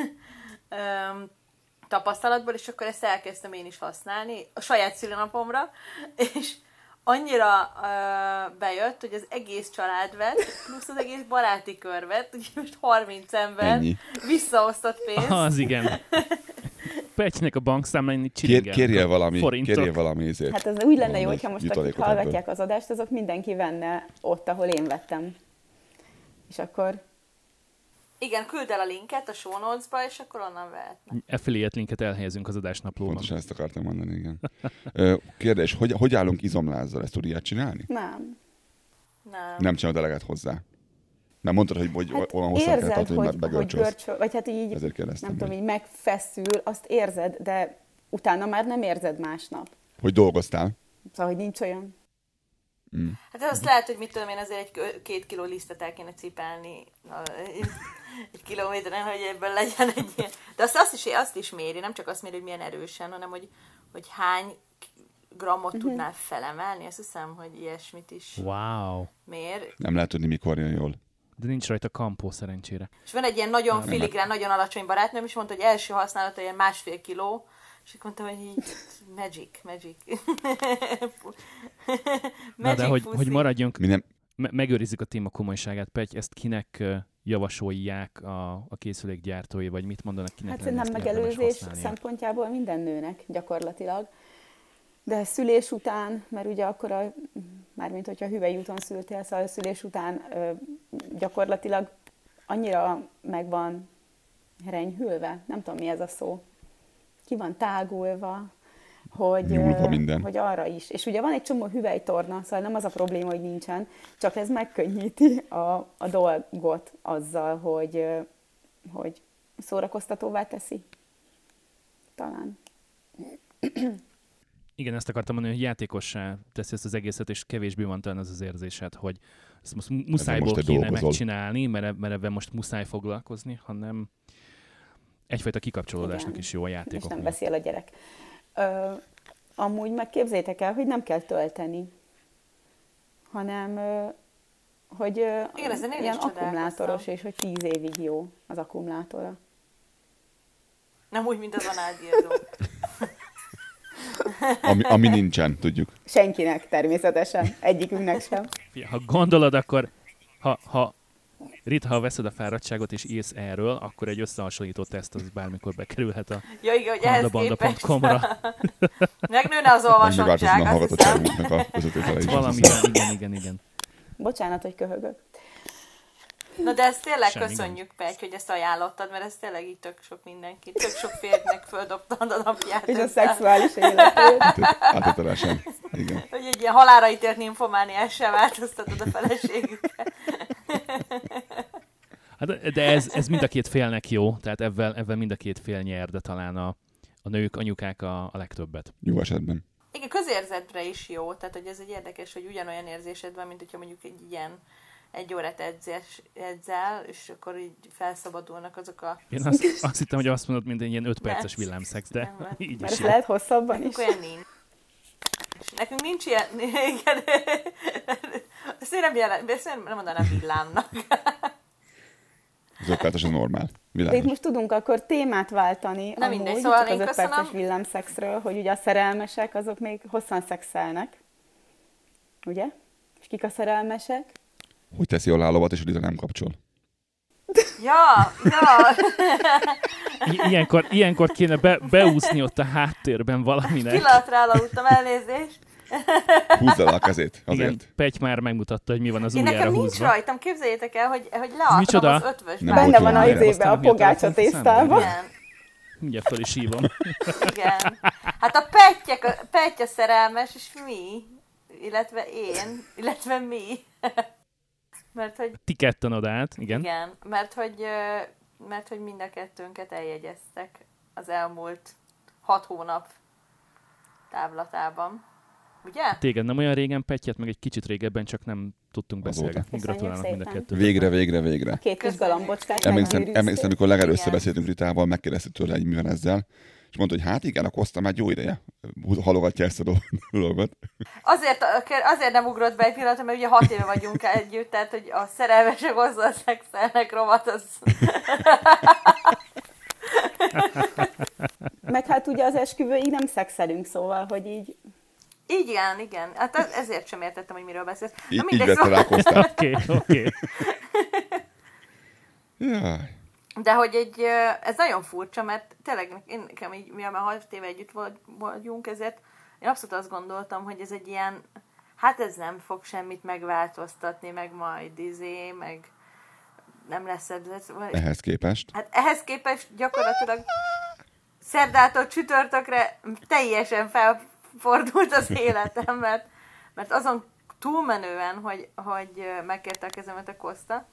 tapasztalatból, és akkor ezt elkezdtem én is használni a saját szülinapomra, és annyira ö, bejött, hogy az egész család vett, plusz az egész baráti kör vett, úgyhogy most 30 ember Ennyi. visszaosztott pénzt. Az igen. (laughs) Petynek a bankszámláin Kér, a valami, forintok. kérjél valami izét. Hát ez úgy lenne jó, hogyha most akik hallgatják ebből. az adást, azok mindenki venne ott, ahol én vettem. És akkor Igen, küld el a linket a show notes-ba, és akkor onnan vehetnek. Affiliate linket elhelyezünk az adásnaplóban. Pontosan ezt akartam mondani, igen. (laughs) Kérdés, hogy, hogy állunk izomlázzal? Ezt tud ilyet csinálni? nem. Nem. Nem csinálod eleget hozzá. Nem mondtad, hogy, hogy Hát olyan hosszan kell érzed, tartani, hogy, hogy hogy görcsöl, vagy hát így, Ezért kérdeztem nem tudom, így megfeszül, azt érzed, de utána már nem érzed másnap. Hogy dolgoztál. Szóval, hogy nincs olyan. Hát azt lehet, hogy mit tudom én, azért egy két kiló lisztet el kéne cipelni na, (laughs) egy kilométeren, hogy ebből legyen egy ilyen. De azt, azt, is, azt is méri, nem csak azt méri, hogy milyen erősen, hanem hogy, hogy hány grammot Mhm. tudnál felemelni. Azt hiszem, hogy ilyesmit is Wow. mér. Nem lehet tudni, mikor jön jól. De nincs rajta kampó szerencsére. És van egy ilyen nagyon filigrán, nagyon alacsony barátnőm, és mondta, hogy első használata ilyen másfél kiló, és akkor mondtam, hogy így, magic, magic. (laughs) Na de hogy, hogy maradjunk, Mi nem, me- megőrizzük a téma komolyságát. Pety, ezt kinek javasolják a, a készülék gyártói, vagy mit mondanak kinek Hát nem megelőzés szempontjából minden nőnek gyakorlatilag. De szülés után, mert ugye akkor, a, mármint hogyha hüvelyúton szültél, szóval a szülés után ö, gyakorlatilag annyira meg van renyhülve, nem tudom mi ez a szó, ki van tágulva, hogy, Nyúlva minden. hogy arra is. És ugye van egy csomó hüvelytorna, szóval nem az a probléma, hogy nincsen, csak ez megkönnyíti a, a dolgot azzal, hogy, hogy szórakoztatóvá teszi. Talán. Igen, ezt akartam mondani, hogy játékossá teszi ezt az egészet, és kevésbé van talán az az érzésed, hogy ezt most muszájból most kéne dolgozol. megcsinálni, mert, mert ebben most muszáj foglalkozni, hanem egyfajta kikapcsolódásnak Igen. is jó a És játékok. nem miatt. beszél a gyerek. Ö, amúgy meg képzétek el, hogy nem kell tölteni, hanem ö, hogy ö, Igen, ezen én ilyen akkumulátoros, és hogy tíz évig jó az akkumulátora. Nem úgy, mint az análdiazó. (laughs) Ami, ami nincsen, tudjuk. Senkinek természetesen, egyikünknek sem. Ha gondolod, akkor ha, ha Rita, ha veszed a fáradtságot és írsz erről, akkor egy összehasonlító teszt az bármikor bekerülhet a Ja, igen, handabanda.com-ra. (laughs) megnőne az Megváltozna olvasottság, a azt hiszem. hallgatottságunknak a vezetőfele is. Valami, igen, igen, igen. Bocsánat, hogy köhögök. Na de ezt tényleg Semmi köszönjük, Pety, hogy ezt ajánlottad, mert ez tényleg így tök sok mindenki, tök sok férjnek földobtad a napját. És a szexuális életét. (laughs) Átételesen. Igen. Hogy egy ilyen halára ítélt nymphomániással változtatod a feleségüket. (laughs) Hát, de ez, ez mind a két félnek jó, tehát ebben, ebben mind a két fél nyer, de talán a, a nők, anyukák a, a legtöbbet. Jó esetben. Igen, közérzetre is jó, tehát hogy ez egy érdekes, hogy ugyanolyan érzésed van, mint hogyha mondjuk egy ilyen egy órát edzés, edzel, és akkor így felszabadulnak azok a... Én azt, azt hittem, hogy azt mondod, mint egy ilyen 5 perces villámszex, de Nem, így Mert is ez lehet hosszabban is. Olyan nincs. És nekünk nincs ilyen... (laughs) Igen. Ezt én nem, jelen, ezt én nem mondanám villámnak. Az öt perces a normál. De itt Világos. most tudunk akkor témát váltani. Na amúgy, mindegy, szóval csak az öt köszönöm. perces villámszexről, hogy ugye a szerelmesek azok még hosszan szexelnek. Ugye? És kik a szerelmesek? Hogy teszi a lovat, és Rita nem kapcsol. Ja, ja. I- ilyenkor, ilyenkor kéne be, beúszni ott a háttérben valaminek. Pillanatra elaludtam, elnézést. Húzza le a kezét. Igen, Azért. Pety már megmutatta, hogy mi van az Én ujjára nekem nincs húzva. rajtam, képzeljétek el, hogy, hogy leadtam Micsoda? az ötvös Nem Benne van a izébe, a pogácsa tésztában. Igen, Mindjárt föl is hívom. igen. Hát a Petya, a Petya szerelmes, és mi? Illetve én, illetve mi. Mert hogy, Ti ketten át, igen. igen, mert hogy, mert hogy mind a kettőnket eljegyeztek az elmúlt hat hónap távlatában. Ugye? Téged nem olyan régen, Petyet meg egy kicsit régebben, csak nem tudtunk beszélgetni. Gratulálok mind a kettőt. Végre, végre, végre. Két kis galambocskát Emlékszem, emlékszem, amikor legelőször beszéltünk Ritával, megkérdeztük tőle, hogy mi van ezzel, és mondta, hogy hát igen, a Koszta már jó ideje halogatja ezt a dolgot. Azért, azért nem ugrott be egy pillanat, mert ugye hat éve vagyunk együtt, tehát hogy a szerelmesek hozzá szexelnek rovat, az... Meg hát ugye az esküvőig nem szexelünk, szóval, hogy így Igen, igen. Hát ez- ezért sem értettem, hogy miről beszélsz. Így, Na így mindegy, vette szóval. Oké, oké. (laughs) Jaj. De hogy egy, ez nagyon furcsa, mert tényleg én nekem így, mivel már hat éve együtt vagy- vagyunk, ezért én abszolút azt gondoltam, hogy ez egy ilyen, hát ez nem fog semmit megváltoztatni, meg majd izé, meg nem lesz ez. ez Ehhez képest. Hát ehhez képest gyakorlatilag szerdától csütörtökre teljesen felfordult az (laughs) életem, mert, mert azon túlmenően, hogy, hogy megkérte a kezemet a Koszta,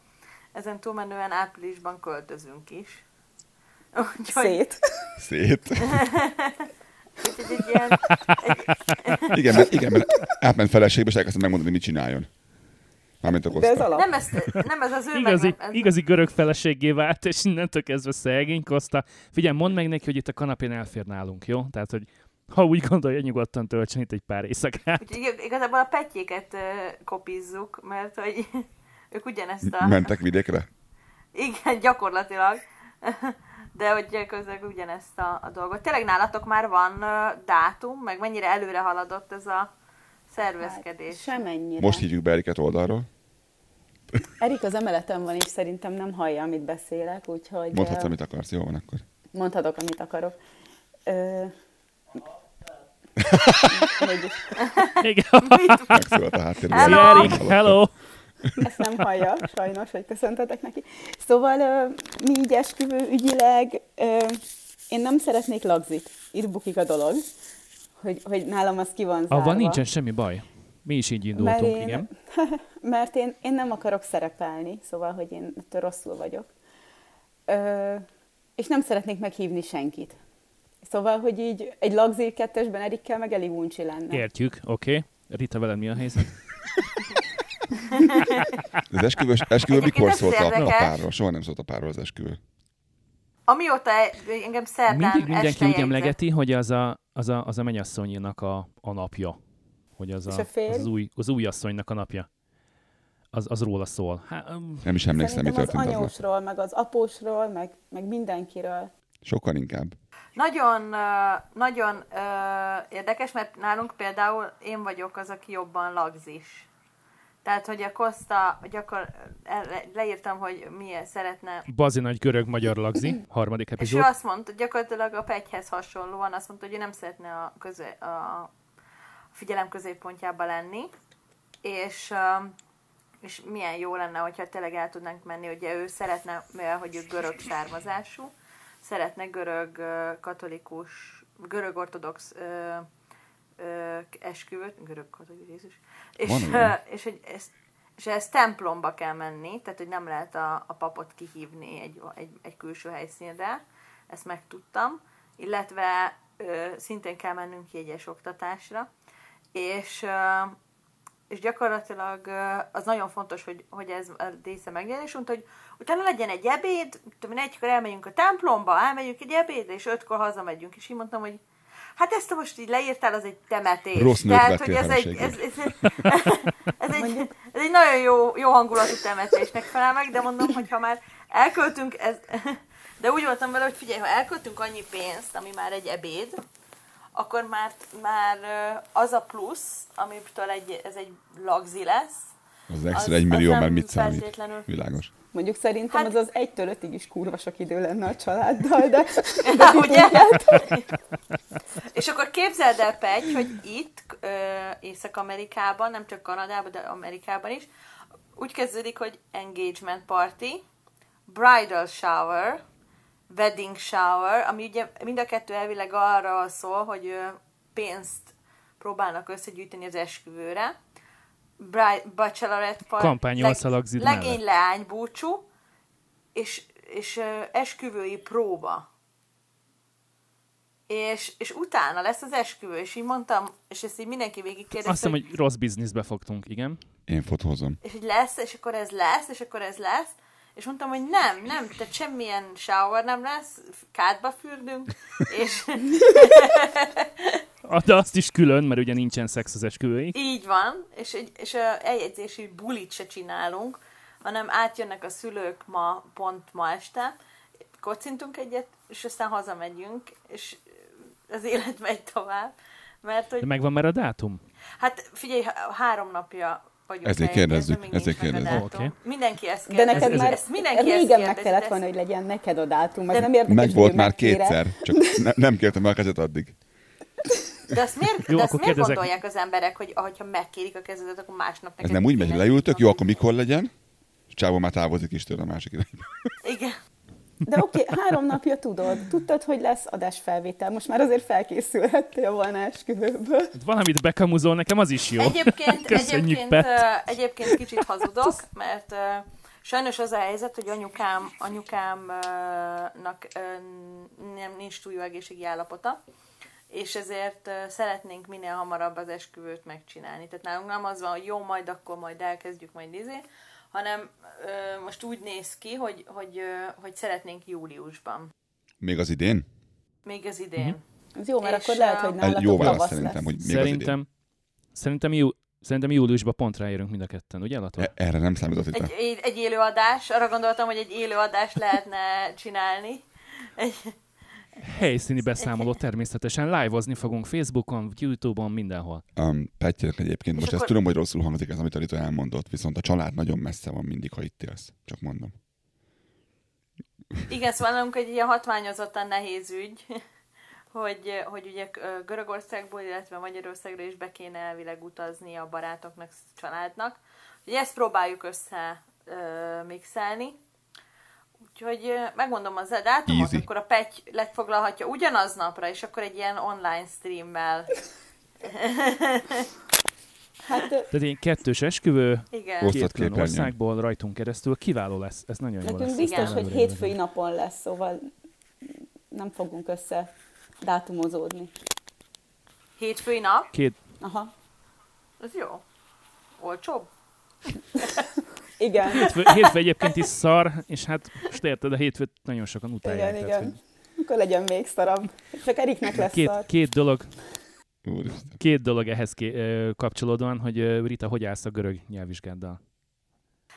ezen túlmenően áprilisban költözünk is. Úgyhogy szét. Szét. (laughs) úgyhogy egy ilyen, egy, Igen, mert, igen, mert átment feleségbe, és elkezdtem megmondani, mit csináljon. Mármint a De ez Koszta. alap. nem, ez, nem ez az ő Igazi, meg, ez, igazi görög feleségé vált, és innentől kezdve szegénykozta. Figyelj, mondd meg neki, hogy itt a kanapén elfér nálunk, jó? Tehát, hogy ha úgy gondolja, nyugodtan töltsen itt egy pár éjszakát. Úgyhogy ig- igazából a petjéket kopizzuk, mert hogy ők ugyanezt a... Mentek vidékre? Igen, gyakorlatilag. (laughs) De hogy közben ugyanezt a, a dolgot. Tényleg nálatok már van dátum, meg mennyire előre haladott ez a szervezkedés? Hát, semennyire. Most hívjuk be Eriket oldalról. Erik az emeleten van, és szerintem nem hallja, amit beszélek, úgyhogy Mondhatsz, amit akarsz. Jó van akkor. mondhatok, amit akarok. Ö, (laughs) Igen. Megszólalt a háttérben. Hello! Erik, hello! (laughs) ezt nem hallja, sajnos, hogy köszöntetek neki. Szóval mi így esküvő ügyileg, én nem szeretnék lagzit. Itt bukik a dolog, hogy, hogy nálam az ki van zárva. Avval nincsen semmi baj. Mi is így Mert indultunk, én, igen. (laughs) mert én, én nem akarok szerepelni, szóval, hogy én ettől rosszul vagyok. Ö, és nem szeretnék meghívni senkit. Szóval, hogy így egy lagzír kettesben Erikkel meg elég uncsi lenne. Értjük, oké. Okay. Rita, veled mi a helyzet? (laughs) (laughs) Az esküvő, esküvő Egyébként mikor szólt a, a párról? Soha nem szólt a párról az esküvő. Amióta e- engem szerdán Mindig mindenki este úgy emlegeti, hogy az a, az a, az a mennyasszonynak a, a napja. Hogy az, a, a az, az, új, az új asszonynak a napja. az, az róla szól. Hát, um, Nem is emlékszem, mi az történt aznap. anyósról, meg az apósról, meg, meg mindenkiről. Sokkal inkább. Nagyon, nagyon ö, érdekes, mert nálunk például én vagyok az, aki jobban lagzis. Tehát, hogy a Costa, gyakor, le- leírtam, hogy milyen szeretne Bazi nagy görög-magyar lagzi, harmadik És ő epizód. azt mondta, gyakorlatilag a Pegyhez hasonlóan azt mondta, hogy ő nem szeretne a, közé, a figyelem középpontjába lenni, és, um, és milyen jó lenne, hogyha tényleg el tudnánk menni, ugye ő szeretne, mivel hogy ő görög származású, szeretne görög ö, katolikus, görög ortodox ö, esküvőt, görög katolikus Jézus, és, Van ö, és, hogy ez, és ez templomba kell menni, tehát hogy nem lehet a, a papot kihívni egy, egy, egy külső helyszínre, ezt megtudtam, illetve ö, szintén kell mennünk jegyes oktatásra, és, ö, és gyakorlatilag ö, az nagyon fontos, hogy, hogy ez a része megjelenés, hogy utána legyen egy ebéd, tudom, egykor elmegyünk a templomba, elmegyünk egy ebédre, és ötkor hazamegyünk, és így mondtam, hogy hát ezt most így leírtál, az egy temetés. Rossz nőt Tehát, hogy ez egy, ez, ez, ez, egy, (laughs) ez egy nagyon jó, jó hangulatú temetésnek felel meg, de mondom, hogy ha már elköltünk, ez, (laughs) de úgy voltam vele, hogy figyelj, ha elköltünk annyi pénzt, ami már egy ebéd, akkor már, már az a plusz, amitől egy, ez egy lagzi lesz, Az extra Az- egy millió, az mert nem mit számít? Világos. Mondjuk szerintem Hát- az az egytől ötig is kurva sok idő lenne a családdal, de, (laughs) Ja, ugye? (laughs) És akkor képzeld el, Pegy, hogy itt, Észak-Amerikában, nem csak Kanadában, de Amerikában is, úgy kezdődik, hogy engagement party, bridal shower, wedding shower, ami ugye mind a kettő elvileg arra szól, hogy pénzt próbálnak összegyűjteni az esküvőre, Bachelorette party, Kampányolsz a lagzid legény leány búcsú, és, és ö, esküvői próba. És, és utána lesz az esküvő, és így mondtam, és ezt így mindenki végig Azt kérdezte, hiszem, hogy, hogy rossz bizniszbe fogtunk, igen. Én fotózom. és hogy lesz, és akkor ez lesz, és akkor ez lesz, és mondtam, hogy nem, nem, tehát semmilyen shower nem lesz, kádba fürdünk, és (laughs) Ah, De azt is külön, mert ugye nincsen szex az esküvői. így van, és, és a eljegyzési bulit se csinálunk, hanem átjönnek a szülők ma, pont ma este, kocintunk egyet, és aztán hazamegyünk, és az élet megy tovább. Mert hogy De megvan már a dátum? Hát figyelj, há- három napja vagyunk Ezért kérdezzük, ezért kérdezzük. Oké. Mindenki ezt de kérdezi. neked ez- már ezt mindenki régen meg kellett de volna, hogy legyen neked a dátum. De- nem érdekes, Meg volt már kétszer, csak ne, nem kértem el a kezet addig. De azt miért, Jó, de azt akkor miért kérdezek. gondolják az emberek, hogy ha megkérik a kezedet, akkor másnap Ez neked nem úgy megy, leültök, jó, akkor mikor legyen? És Csávó már távozik is tőle a másik irányba. Igen. De oké, három napja tudod. Tudtad, hogy lesz adásfelvétel. Most már azért felkészülhettél volna esküvőből. Hát Valamit bekamuzol, nekem az is jó. Egyébként, (laughs) Köszönjük, egyébként, Pet. egyébként kicsit hazudok, mert ö, sajnos az a helyzet, hogy anyukám, anyukámnak ö, nem, nincs túl jó egészségi állapota, és ezért szeretnénk minél hamarabb az esküvőt megcsinálni. Tehát nálunk nem az van, hogy jó, majd akkor majd elkezdjük, majd izé, hanem ö, most úgy néz ki, hogy, hogy, ö, hogy szeretnénk júliusban. Még az idén? Még az idén. Ez jó, mert És, akkor lehet, hogy nálatok Jó válasz szerintem, lesz. hogy még az idén. Szerintem, szerintem, jú, szerintem júliusban pont ráérünk mind a ketten, ugye Latva? E- Erre nem számított itt. Egy, egy, egy élőadás, arra gondoltam, hogy egy élőadást lehetne csinálni. Egy, Helyszíni beszámoló természetesen. Live-ozni fogunk Facebookon, Youtube-on, mindenhol. Um, Petyek egyébként, most És ezt akkor- tudom, hogy rosszul hangzik ez, amit a Rita elmondott, viszont a család nagyon messze van mindig, ha itt élsz. Csak mondom. igen, szóval nálunk egy ilyen hatványozottan nehéz ügy, (laughs) hogy, hogy ugye Görögországból, illetve Magyarországra is be kéne elvileg utazni a barátoknak, családnak. Ugye ezt próbáljuk össze ö, mixelni. Úgyhogy megmondom az dátumot, Easy. akkor a Pety letfoglalhatja ugyanaz napra, és akkor egy ilyen online streammel. (laughs) Hát Tehát egy kettős esküvő, Igen. Két külön országból rajtunk keresztül. Kiváló lesz, ez nagyon jó lesz. biztos, Igen. hogy hétfői napon lesz, szóval nem fogunk össze dátumozódni. Hétfői nap, Két, Aha, az jó. Olcsóbb. (laughs) igen. hétfő, hétfő egyébként is szar, és hát most érted, a hétfőt nagyon sokan utálják. Igen, tehát, igen. Akkor legyen még szarabb. Csak Eriknek lesz Két, szar. két dolog, Úristen. két dolog ehhez ké, ö, kapcsolódóan, hogy ö, Rita, hogy állsz a görög nyelvvizsgáddal?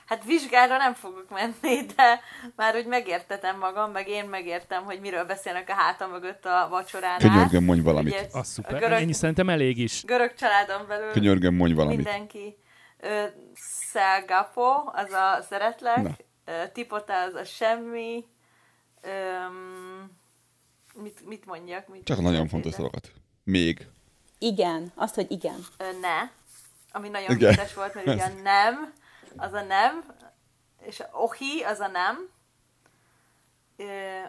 Hát vizsgára nem fogok menni, de már úgy megértetem magam, meg én megértem, hogy miről beszélnek a hátam mögött a vacsoránál. Könyörgöm, mondj valamit. Ugye, Az szuper. A görög, Ennyi szerintem elég is. görög családon belül Könyörgöm, mondj valamit. mindenki Szelgapo, az a szeretlek, Na. Tipota, az a semmi, öm, mit, mit mondjak? Mit Csak a nagyon fontos szavakat. Még. Igen, azt, hogy igen. Ö, ne, ami nagyon Igen. vicces volt, mert ugye a nem, az a nem, és a ohi, az a nem, Ö,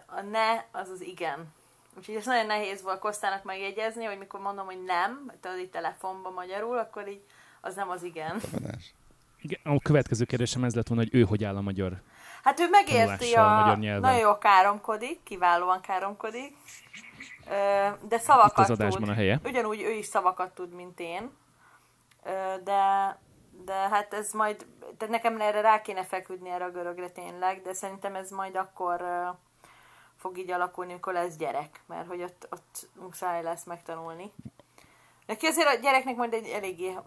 a ne, az az igen. Úgyhogy ez nagyon nehéz volt Kosztának megjegyezni, hogy mikor mondom, hogy nem, tudod, így telefonban magyarul, akkor így az nem az igen. Tapadás. Igen, a következő kérdésem ez lett volna, hogy ő hogy áll a magyar. Hát ő megérti Tanulással a... magyar nyelven. Nagyon jól káromkodik, kiválóan káromkodik, de szavakat Itt az adásban tud. a helye. Ugyanúgy ő is szavakat tud, mint én, de, de hát ez majd, tehát nekem erre rá kéne feküdni erre a görögre tényleg, de szerintem ez majd akkor fog így alakulni, amikor lesz gyerek, mert hogy ott, ott muszáj lesz megtanulni. Neki azért a gyereknek majd egy eléggé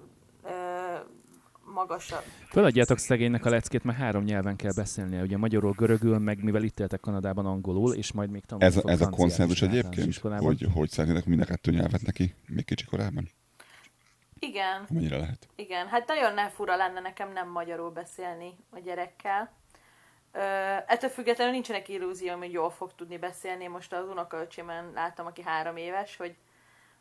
magasabb. Föladjátok szegénynek a leckét, mert három nyelven kell beszélnie. Ugye magyarul, görögül, meg mivel itt éltek Kanadában angolul, és majd még tanulni Ez, a- ez a konszenzus egyébként, iskolában. hogy, hogy szeretnének mind a kettő nyelvet neki, még kicsi korában? Igen. Mennyire lehet? Igen, hát nagyon nem fura lenne nekem nem magyarul beszélni a gyerekkel. Ö, ettől függetlenül nincsenek illúzióm, hogy jól fog tudni beszélni. Most az unokaöcsémen láttam, aki három éves, hogy,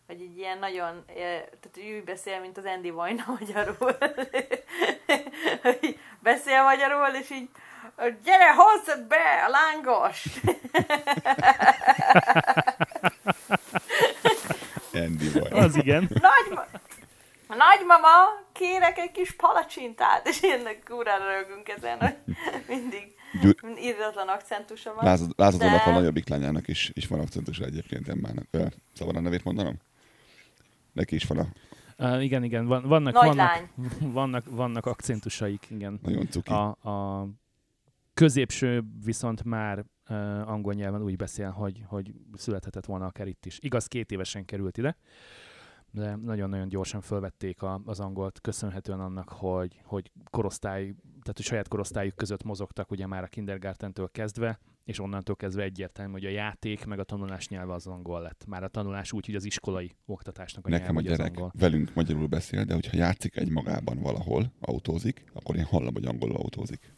hogy egy ilyen nagyon, ö, tehát ő úgy beszél, mint az Andy Vajna magyarul. (laughs) Beszél magyarul, és így gyere, hozzad be a lángos! (laughs) Andy vagy. Az igen. Nagy, nagymama, kérek egy kis palacsintát, és én kurán rögünk ezen, hogy mindig Gyur- irdatlan akcentusa van. Lázad, lázadónak De- a nagyobbik lányának is, is van akcentusa egyébként Emmának. Szabad a nevét mondanom? Neki is van a Uh, igen, igen, van, vannak, Nagy vannak, lány. (laughs) vannak, vannak akcentusaik, igen. nagyon cuki. A, a középső viszont már uh, angol nyelven úgy beszél, hogy, hogy születhetett volna akár itt is. Igaz, két évesen került ide, de nagyon-nagyon gyorsan fölvették a, az angolt, köszönhetően annak, hogy, hogy korosztály, tehát hogy saját korosztályuk között mozogtak ugye már a kindergartentől kezdve, és onnantól kezdve egyértelmű, hogy a játék meg a tanulás nyelve az angol lett. Már a tanulás úgy, hogy az iskolai oktatásnak a Nekem a ugye az gyerek angol. velünk magyarul beszél, de hogyha játszik egy magában valahol, autózik, akkor én hallom, hogy angolul autózik.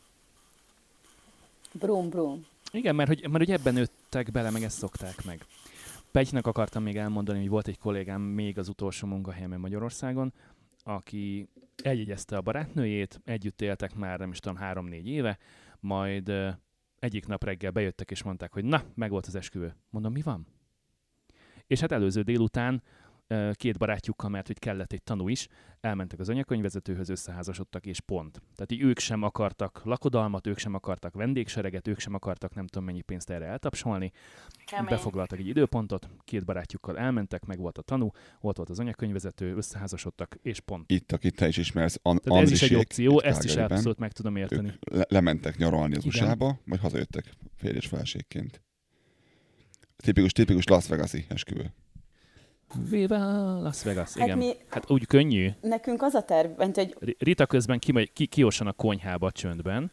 Brum, brum. Igen, mert hogy, mert hogy ebben nőttek bele, meg ezt szokták meg. Petynek akartam még elmondani, hogy volt egy kollégám még az utolsó munkahelyemen Magyarországon, aki eljegyezte a barátnőjét, együtt éltek már nem is tudom három-négy éve, majd egyik nap reggel bejöttek és mondták, hogy na, meg volt az esküvő. Mondom, mi van? És hát előző délután két barátjukkal, mert hogy kellett egy tanú is, elmentek az anyakönyvvezetőhöz, összeházasodtak, és pont. Tehát így ők sem akartak lakodalmat, ők sem akartak vendégsereget, ők sem akartak nem tudom mennyi pénzt erre eltapsolni. Kemény. Befoglaltak egy időpontot, két barátjukkal elmentek, meg volt a tanú, ott volt az anyakönyvvezető, összeházasodtak, és pont. Itt, akit te is ismersz, An- Tehát ez is egy opció, ezt is abszolút meg tudom érteni. Le- lementek nyaralni az Igen. USA-ba, majd hazajöttek férj és feleségként. Tipikus, tipikus Las Vegas-i esküvő. Viva Las Vegas, Hát igen. mi- Hát úgy könnyű. Nekünk az a terv, mint hogy Ri- Rita közben kimegy, ki, kiosan a konyhába csöndben,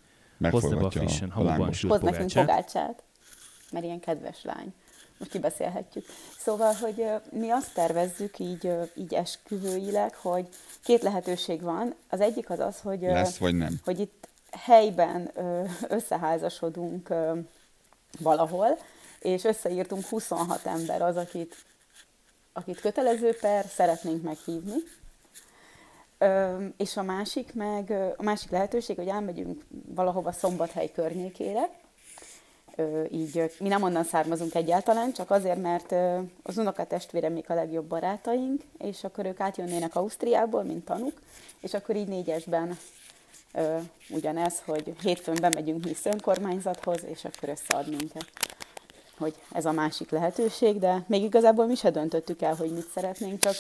hozza be a frissen, a, a hamukban sült hoz nekünk pogácsát. mert ilyen kedves lány. Most kibeszélhetjük. Szóval, hogy mi azt tervezzük így, így esküvőileg, hogy két lehetőség van. Az egyik az az, hogy, Lesz vagy nem? hogy itt helyben összeházasodunk valahol, és összeírtunk 26 ember az, akit, akit kötelező per szeretnénk meghívni. És a másik meg, a másik lehetőség, hogy elmegyünk valahova Szombathely környékére, így mi nem onnan származunk egyáltalán, csak azért, mert az unokatestvérem még a legjobb barátaink, és akkor ők átjönnének Ausztriából, mint tanuk, és akkor így négyesben ugyanez, hogy hétfőn bemegyünk mi önkormányzathoz, és akkor összead minket. Hogy ez a másik lehetőség, de még igazából mi se döntöttük el, hogy mit szeretnénk, csak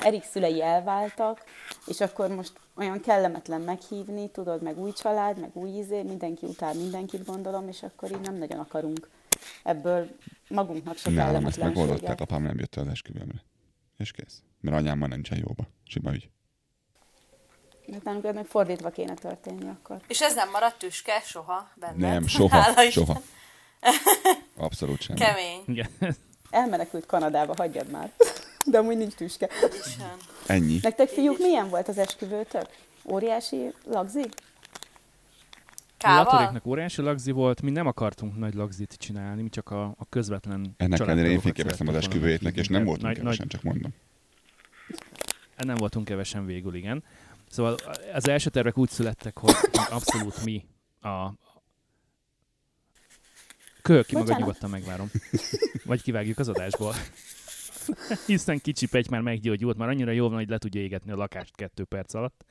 Erik szülei elváltak, és akkor most olyan kellemetlen meghívni, tudod, meg új család, meg új izé, mindenki utál mindenkit gondolom, és akkor így nem nagyon akarunk ebből magunknak se Nálam ezt megoldották, apám nem jött az esküvőmre. És kész. Mert anyámmal nincsen jóba. Sima ügy. Hát nálunk ennek fordítva kéne történni akkor. És ez nem maradt tüske soha benned? Nem, soha, Hála Isten. soha. (laughs) Abszolút semmi. Kemény. Igen. Elmenekült Kanadába, hagyjad már. (laughs) De amúgy nincs tüske. Isten. Ennyi. Nektek fiúk milyen volt az esküvőtök? Óriási lagzi? Kával? Latoréknak óriási lagzi volt, mi nem akartunk nagy lagzit csinálni, mi csak a, a közvetlen Ennek ellenére én fényképeztem az esküvőjétnek, és nem voltunk Nagy- kevesen, nagy- csak mondom. Nem voltunk kevesen végül, igen. Szóval az első tervek úgy születtek, hogy abszolút mi a... Kölyök ki magad nyugodtan megvárom. Vagy kivágjuk az adásból. (laughs) Hiszen kicsi pegy már meggyógyult, már annyira jó van, hogy le tudja égetni a lakást kettő perc alatt.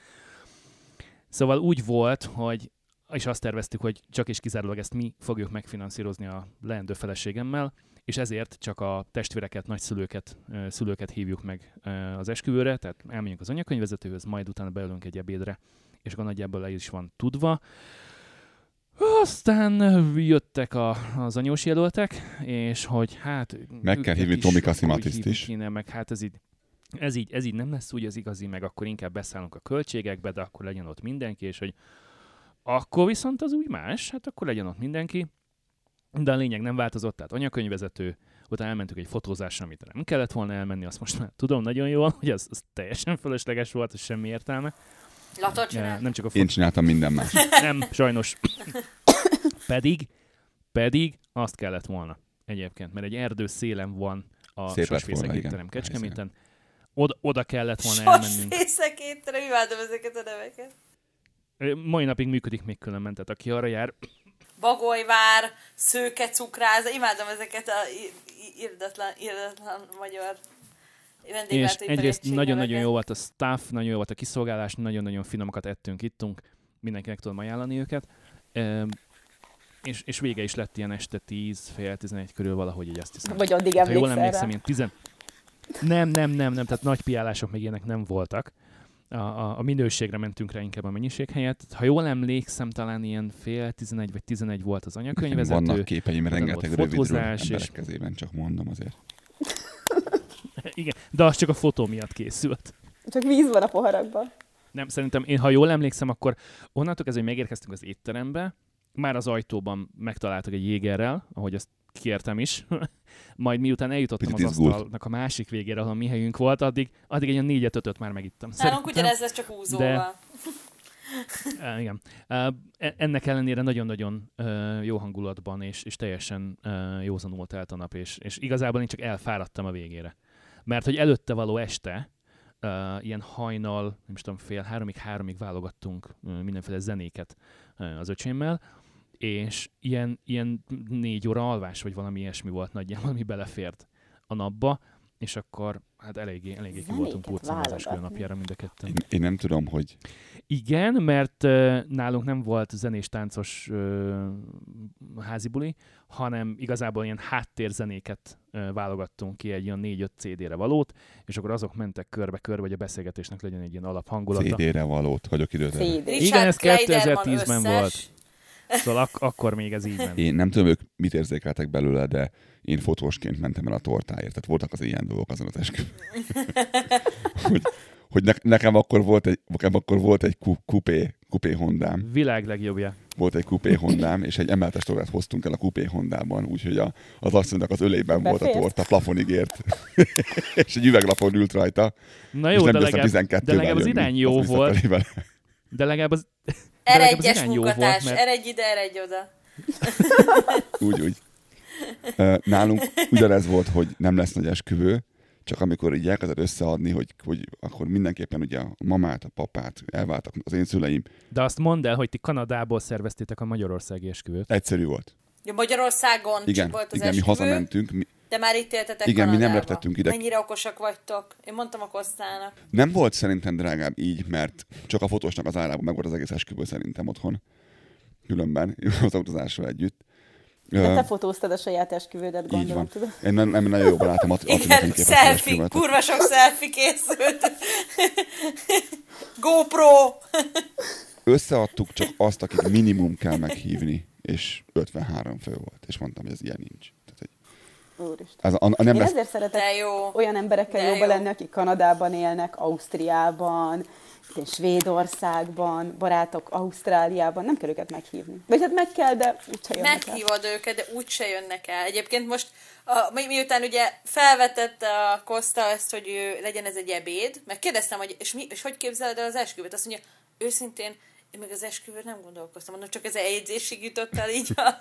Szóval úgy volt, hogy és azt terveztük, hogy csak és kizárólag ezt mi fogjuk megfinanszírozni a leendő feleségemmel, és ezért csak a testvéreket, nagyszülőket, szülőket hívjuk meg az esküvőre, tehát elmegyünk az anyakönyvvezetőhöz, majd utána beülünk egy ebédre, és akkor nagyjából le is van tudva. Aztán jöttek a, az anyós jelöltek, és hogy hát... Meg kell hívni Tomi hívni is. Kéne, meg hát ez így, ez így, ez így nem lesz úgy az igazi, meg akkor inkább beszállunk a költségekbe, de akkor legyen ott mindenki, és hogy akkor viszont az úgy más, hát akkor legyen ott mindenki. De a lényeg nem változott, tehát anyakönyvvezető, utána elmentünk egy fotózásra, amit nem kellett volna elmenni, azt most már tudom nagyon jól, hogy az, az teljesen fölösleges volt, és semmi értelme. Latot Ja, csinál? nem csak a Én fotó... csináltam minden más. (laughs) Nem, sajnos. pedig, pedig azt kellett volna egyébként, mert egy erdő szélen van a Szép lett volna, Sosfészek igen. étterem Kecskeméten. Oda, oda kellett volna elmennünk. Sosfészek étterem, imádom ezeket a neveket. Ö, Mai napig működik még különben, tehát aki arra jár, Bagolyvár, szőke cukráza, imádom ezeket a i- i- irdetlen, irdetlen magyar és egyrészt nagyon-nagyon jó volt a staff, nagyon jó volt a kiszolgálás, nagyon-nagyon finomakat ettünk, ittunk, mindenkinek tudom ajánlani őket. Ö, és, és vége is lett ilyen este 10, fél 11 körül valahogy így azt hiszem. Vagy addig Ha jól emlékszel emlékszem, ilyen tizen... Nem, nem, nem, nem, tehát nagy piálások még ilyenek nem voltak. A, a, a minőségre mentünk rá inkább a mennyiség helyett. Ha jól emlékszem, talán ilyen fél 11 vagy 11 volt az anyakönyvvezető. vannak képeim rengeteg rövidről emberek és- kezében, csak mondom azért. (laughs) Igen, de az csak a fotó miatt készült. Csak víz van a poharakban. Nem, szerintem én, ha jól emlékszem, akkor onnantól kezdve, hogy megérkeztünk az étterembe, már az ajtóban megtaláltak egy jégerrel, ahogy ezt kértem is. (laughs) Majd miután eljutottam Picit az izgult. asztalnak a másik végére, ahol a mi helyünk volt, addig, addig egy olyan négyet, ötöt már megittam. Nálunk ugyanez lesz csak úzóval. (laughs) Á, igen. E- Ennek ellenére nagyon-nagyon jó hangulatban és, és teljesen józanul telt a nap, és, és igazából én csak elfáradtam a végére. Mert hogy előtte való este, ö, ilyen hajnal, nem is tudom, fél háromig, háromig válogattunk mindenféle zenéket ö, az öcsémmel, és ilyen, ilyen négy óra alvás, vagy valami ilyesmi volt nagyjából, ami belefért a napba, és akkor hát eléggé, eléggé ki voltunk válogatni. napjára mind a ketten. Én, én nem tudom, hogy Igen, mert uh, nálunk nem volt zenés-táncos uh, házi buli, hanem igazából ilyen háttérzenéket uh, válogattunk ki egy ilyen 4-5 CD-re valót, és akkor azok mentek körbe-körbe, hogy a beszélgetésnek legyen egy ilyen alaphangulata. CD-re valót hagyok időt. Igen, ez Kleiderman 2010-ben összes. volt. Szóval ak- akkor még ez így ment. Én nem tudom, ők mit érzékeltek belőle, de én fotósként mentem el a tortáért. Tehát voltak az ilyen dolgok azon az esküvőn. (laughs) hogy hogy ne, nekem, akkor volt egy, nekem akkor volt egy ku- kupé, kupé Hondám. Világ legjobbja. Volt egy kupé Hondám, és egy emeletes tortát hoztunk el a kupé Hondában, úgyhogy a, az asszonynak az ölében volt a Befért? torta, plafonig ért. (laughs) és egy üveglapon ült rajta. Na és jó, nem de legalább, 12 de legalább az irány jó volt. De legalább az Eredj mert eredj ide, eredj oda. (laughs) Úgy, úgy. Nálunk ugyanez volt, hogy nem lesz nagy esküvő, csak amikor így elkezdett összeadni, hogy, hogy akkor mindenképpen ugye a mamát, a papát elváltak az én szüleim. de azt mondd el, hogy ti Kanadából szerveztétek a Magyarországi esküvőt. Egyszerű volt. Ja, Magyarországon Igen, volt az igen mi esküvő, hazamentünk. Mi, de már itt éltetek Igen, mi nem Kanadába. reptettünk ide. Mennyire okosak vagytok. Én mondtam a Kosztának. nem volt szerintem drágább így, mert csak a fotósnak az árában meg volt az egész esküvő szerintem otthon. Különben, (laughs) az autózással együtt. De te fotóztad a saját esküvődet, így gondolom, van. tudod? Én nem, nem nagyon jobban Atti Attinak Igen, selfie, kurva sok selfie készült. (laughs) GoPro! Összeadtuk csak azt, akit minimum kell meghívni, és 53 fő volt. És mondtam, hogy ez ilyen nincs. Úristen. ez a, a, nem Én lesz, ezért szeretek De jó. olyan emberekkel De jobban jó. lenni, akik Kanadában élnek, Ausztriában, én Svédországban, barátok Ausztráliában, nem kell őket meghívni. Vagy hát meg kell, de úgyse jönnek el. Meghívod őket, de úgyse jönnek el. Egyébként most, a, mi- miután ugye felvetette a Costa ezt, hogy ő, legyen ez egy ebéd, meg kérdeztem, hogy és, mi, és hogy képzeled el az esküvőt? Azt mondja, őszintén, én meg az esküvőt nem gondolkoztam. Mondom, csak ez eljegyzésig jutott el így a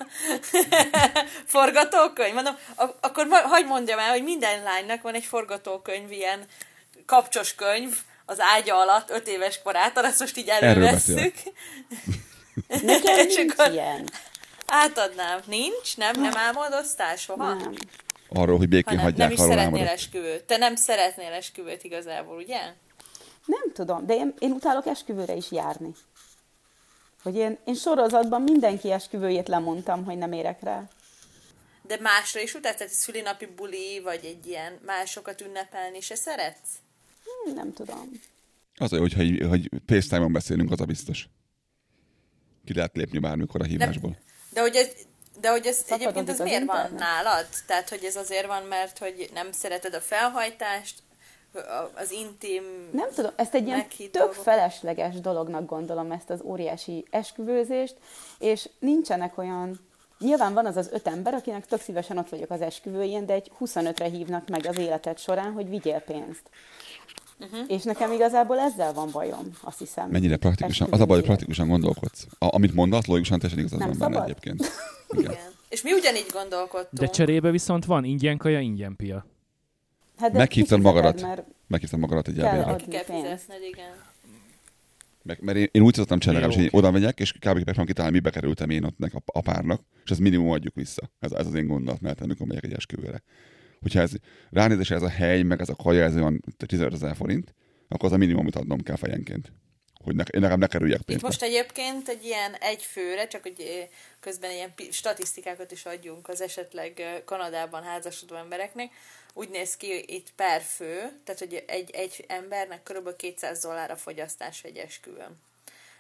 (laughs) forgatókönyv. Mondom, ak- akkor ma, hagyd mondjam el, hogy minden lánynak van egy forgatókönyv, ilyen kapcsos könyv az ágya alatt, öt éves korától, ezt most így elővesszük. (laughs) Nekem nincs akkor- ilyen. Átadnám. Nincs? Nem? Nem álmodoztál soha? Nem. Arról, hogy békén Ha nem, hagyják nem is szeretnél esküvőt. Te nem szeretnél esküvőt igazából, ugye? Nem tudom, de én, én utálok esküvőre is járni. Hogy én, én sorozatban mindenki esküvőjét lemondtam, hogy nem érek rá. De másra is utálsz? Tehát egy szülinapi buli, vagy egy ilyen másokat ünnepelni se szeretsz? Hm, Nem tudom. Az, hogy, hogy, hogy FaceTime-on beszélünk, az a biztos. Ki lehet lépni bármikor a hívásból. De hogy ez, de hogy ez egyébként ez az miért van internet? nálad? Tehát, hogy ez azért van, mert hogy nem szereted a felhajtást, az intim... Nem tudom, ezt egy ilyen tök dolgok. felesleges dolognak gondolom ezt az óriási esküvőzést, és nincsenek olyan... Nyilván van az az öt ember, akinek tök szívesen ott vagyok az esküvőjén, de egy 25-re hívnak meg az életed során, hogy vigyél pénzt. Uh-huh. És nekem igazából ezzel van bajom, azt hiszem. Mennyire praktikusan, az a baj, hogy praktikusan gondolkodsz. A, amit mondasz, logikusan teljesen igazad van benne egyébként. (laughs) Igen. Igen. És mi ugyanígy gondolkodtunk. De cserébe viszont van ingyen kaja, ingyen pia. Hát Meghívtad magadat. Mert Meghívtam magadat egy Ki kell fizetned, igen. Meg, mert én, én úgy szoktam csinálni, hogy oda megyek, és kb. megpróbálom kitalálni, mibe kerültem én ott nek a, a párnak, és ez minimum adjuk vissza. Ez, ez az én gondolat, mert amikor megyek egy esküvőre. Hogyha ez ránézésre ez a hely, meg ez a kaja, ez olyan 15 ezer forint, akkor az a minimum, amit adnom kell fejenként. Hogy ne, nekem ne kerüljek Itt pénzbe. most egyébként egy ilyen egy főre, csak hogy eh, közben ilyen statisztikákat is adjunk az esetleg eh, Kanadában házasodó embereknek. Úgy néz ki itt per fő, tehát hogy egy, egy embernek kb. 200 dollár a fogyasztás egy esküvőn.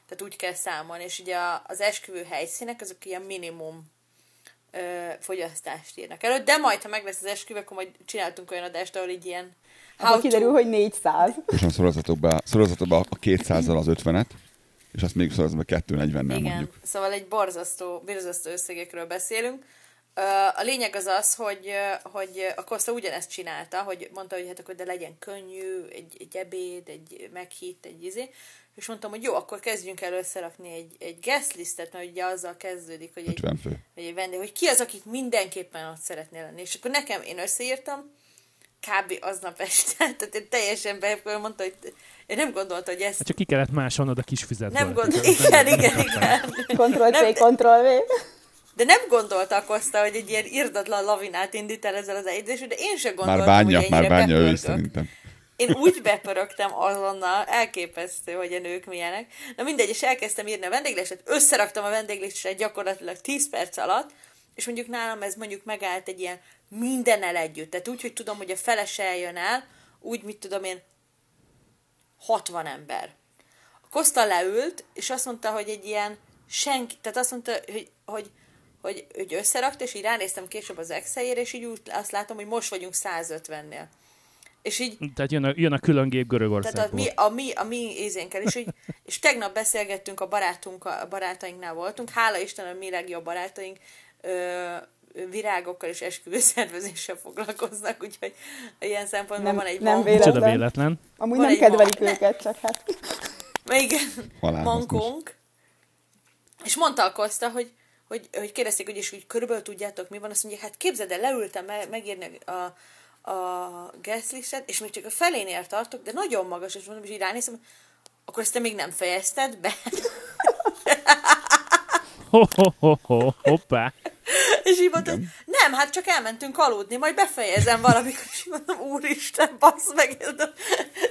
Tehát úgy kell számolni, és ugye a- az esküvő helyszínek azok ilyen minimum ö, fogyasztást írnak elő, de majd, ha meg lesz az esküvő, akkor majd csináltunk olyan adást, ahol így ilyen how kiderül, hogy 400. És szorozatok be, szorozatok be a 200-zal az 50-et, és azt még szorozatok be 240-nel Igen, mondjuk. szóval egy borzasztó, borzasztó összegekről beszélünk. A lényeg az az, hogy, hogy a Costa ugyanezt csinálta, hogy mondta, hogy hát akkor de legyen könnyű, egy, egy ebéd, egy meghitt, egy izé, és mondtam, hogy jó, akkor kezdjünk el összerakni egy, egy guest listet, mert ugye azzal kezdődik, hogy egy, 50 fő. hogy egy vendég, hogy ki az, akik mindenképpen ott szeretnél lenni. És akkor nekem, én összeírtam, kb. aznap este, (laughs) tehát én teljesen be, mondta, hogy én nem gondolta, hogy ezt Hát csak ki kellett másolnod a kis füzetből. nem gondol, (laughs) igen, igen, igen. Ctrl-C, Ctrl-V. De nem gondolta Costa, hogy egy ilyen irdatlan lavinát indít el ezzel az egyzésről, de én sem gondoltam, Már bánja, hogy már bánja ő is bepörgök. szerintem. Én úgy bepörögtem azonnal, elképesztő, hogy a nők milyenek. Na mindegy, és elkezdtem írni a vendéglistet, összeraktam a vendéglistet gyakorlatilag 10 perc alatt, és mondjuk nálam ez mondjuk megállt egy ilyen minden el együtt. Tehát úgy, hogy tudom, hogy a felese eljön el, úgy, mit tudom én, 60 ember. A Costa leült, és azt mondta, hogy egy ilyen senki, tehát azt mondta, hogy, hogy, hogy, hogy összerakt, és így ránéztem később az Excelére, és így úgy azt látom, hogy most vagyunk 150-nél. És így, Tehát jön a, jön a külön gép tehát a Görögországból. mi, a mi, a mi ézénkkel, és, így, (laughs) és tegnap beszélgettünk a barátunk, a barátainknál voltunk, hála Isten a mi legjobb barátaink ö, virágokkal és esküvőszervezéssel foglalkoznak, úgyhogy ilyen szempontból Nem- van egy nem van- véletlen. Csoda véletlen. Amúgy Van nem kedvelik ma- őket, csak hát... (laughs) Igen, mankónk. És mondta a Koszta, hogy, hogy, hogy kérdezték, hogy és úgy körülbelül tudjátok, mi van, azt mondja, hát képzeld el, leültem me- megírni a, a guest listet, és még csak a felénél tartok, de nagyon magas, és mondom, és így ránézem, akkor ezt te még nem fejezted be? Ho, ho, ho, ho, hoppá. (laughs) És így mondta, hogy nem, hát csak elmentünk aludni, majd befejezem valamikor, és így mondom, úristen, bassz meg,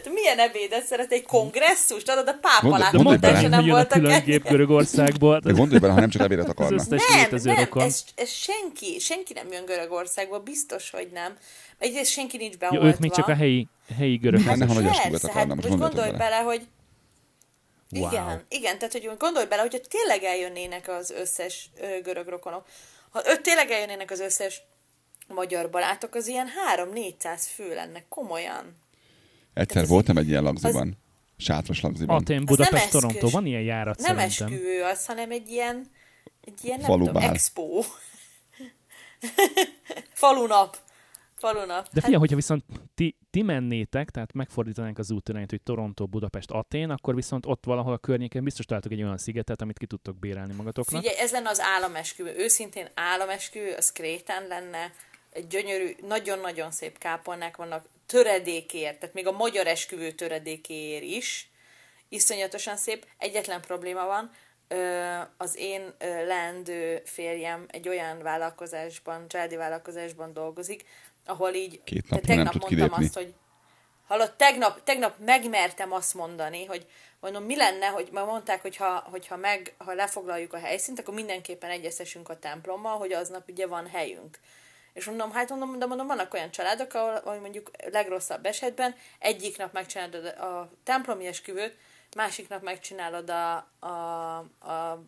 de milyen ebédet szeret, egy kongresszust, adod a De Gondolj mondtad, bele. hogy nem voltak külön gép. Görögországból. De gondolj bele, ha nem csak ebédet akarnak. Nem, nem, rokon. ez, ez senki, senki nem jön Görögországból, biztos, hogy nem. Egyrészt senki nincs Ja, beoltva. ők még csak a helyi, helyi görög Hát esküvőt Persze, hát most gondolj bele. bele, hogy Wow. igen, igen, tehát hogy gondolj bele, hogyha tényleg eljönnének az összes görög rokonok, ha ő tényleg eljönnének az összes magyar barátok, az ilyen 3-400 fő lenne, komolyan. Egyszer voltam egy ilyen lagziban, Sátras lagziban. Atén, Budapest, nem Toronto. eszkös. Van ilyen járat Nem szerintem. esküvő az, hanem egy ilyen, egy ilyen nem Falubál. tudom, expo. (laughs) Falunap. Falunap. De figyelj, hogyha viszont ti, ti mennétek, tehát megfordítanánk az útirányt, hogy Toronto, Budapest, Atén, akkor viszont ott valahol a környéken biztos találtok egy olyan szigetet, amit ki tudtok bérelni magatoknak. Figyelj, ez lenne az államesküvő. Őszintén államesküvő, az Krétán lenne. Egy gyönyörű, nagyon-nagyon szép kápolnák vannak töredékért, tehát még a magyar esküvő töredékéért is. Iszonyatosan szép. Egyetlen probléma van, az én leendő férjem egy olyan vállalkozásban, családi vállalkozásban dolgozik, ahol így Két te- napra nem tegnap tud mondtam kilépni. azt, hogy Hallott, tegnap, tegnap megmertem azt mondani, hogy mondom, mi lenne, hogy ma mondták, hogy ha, hogyha meg, ha lefoglaljuk a helyszínt, akkor mindenképpen egyeztessünk a templommal, hogy aznap ugye van helyünk. És mondom, hát mondom, de mondom, vannak olyan családok, ahol, ahol mondjuk legrosszabb esetben egyik nap megcsinálod a, a templomi esküvőt, másik nap megcsinálod a, a, a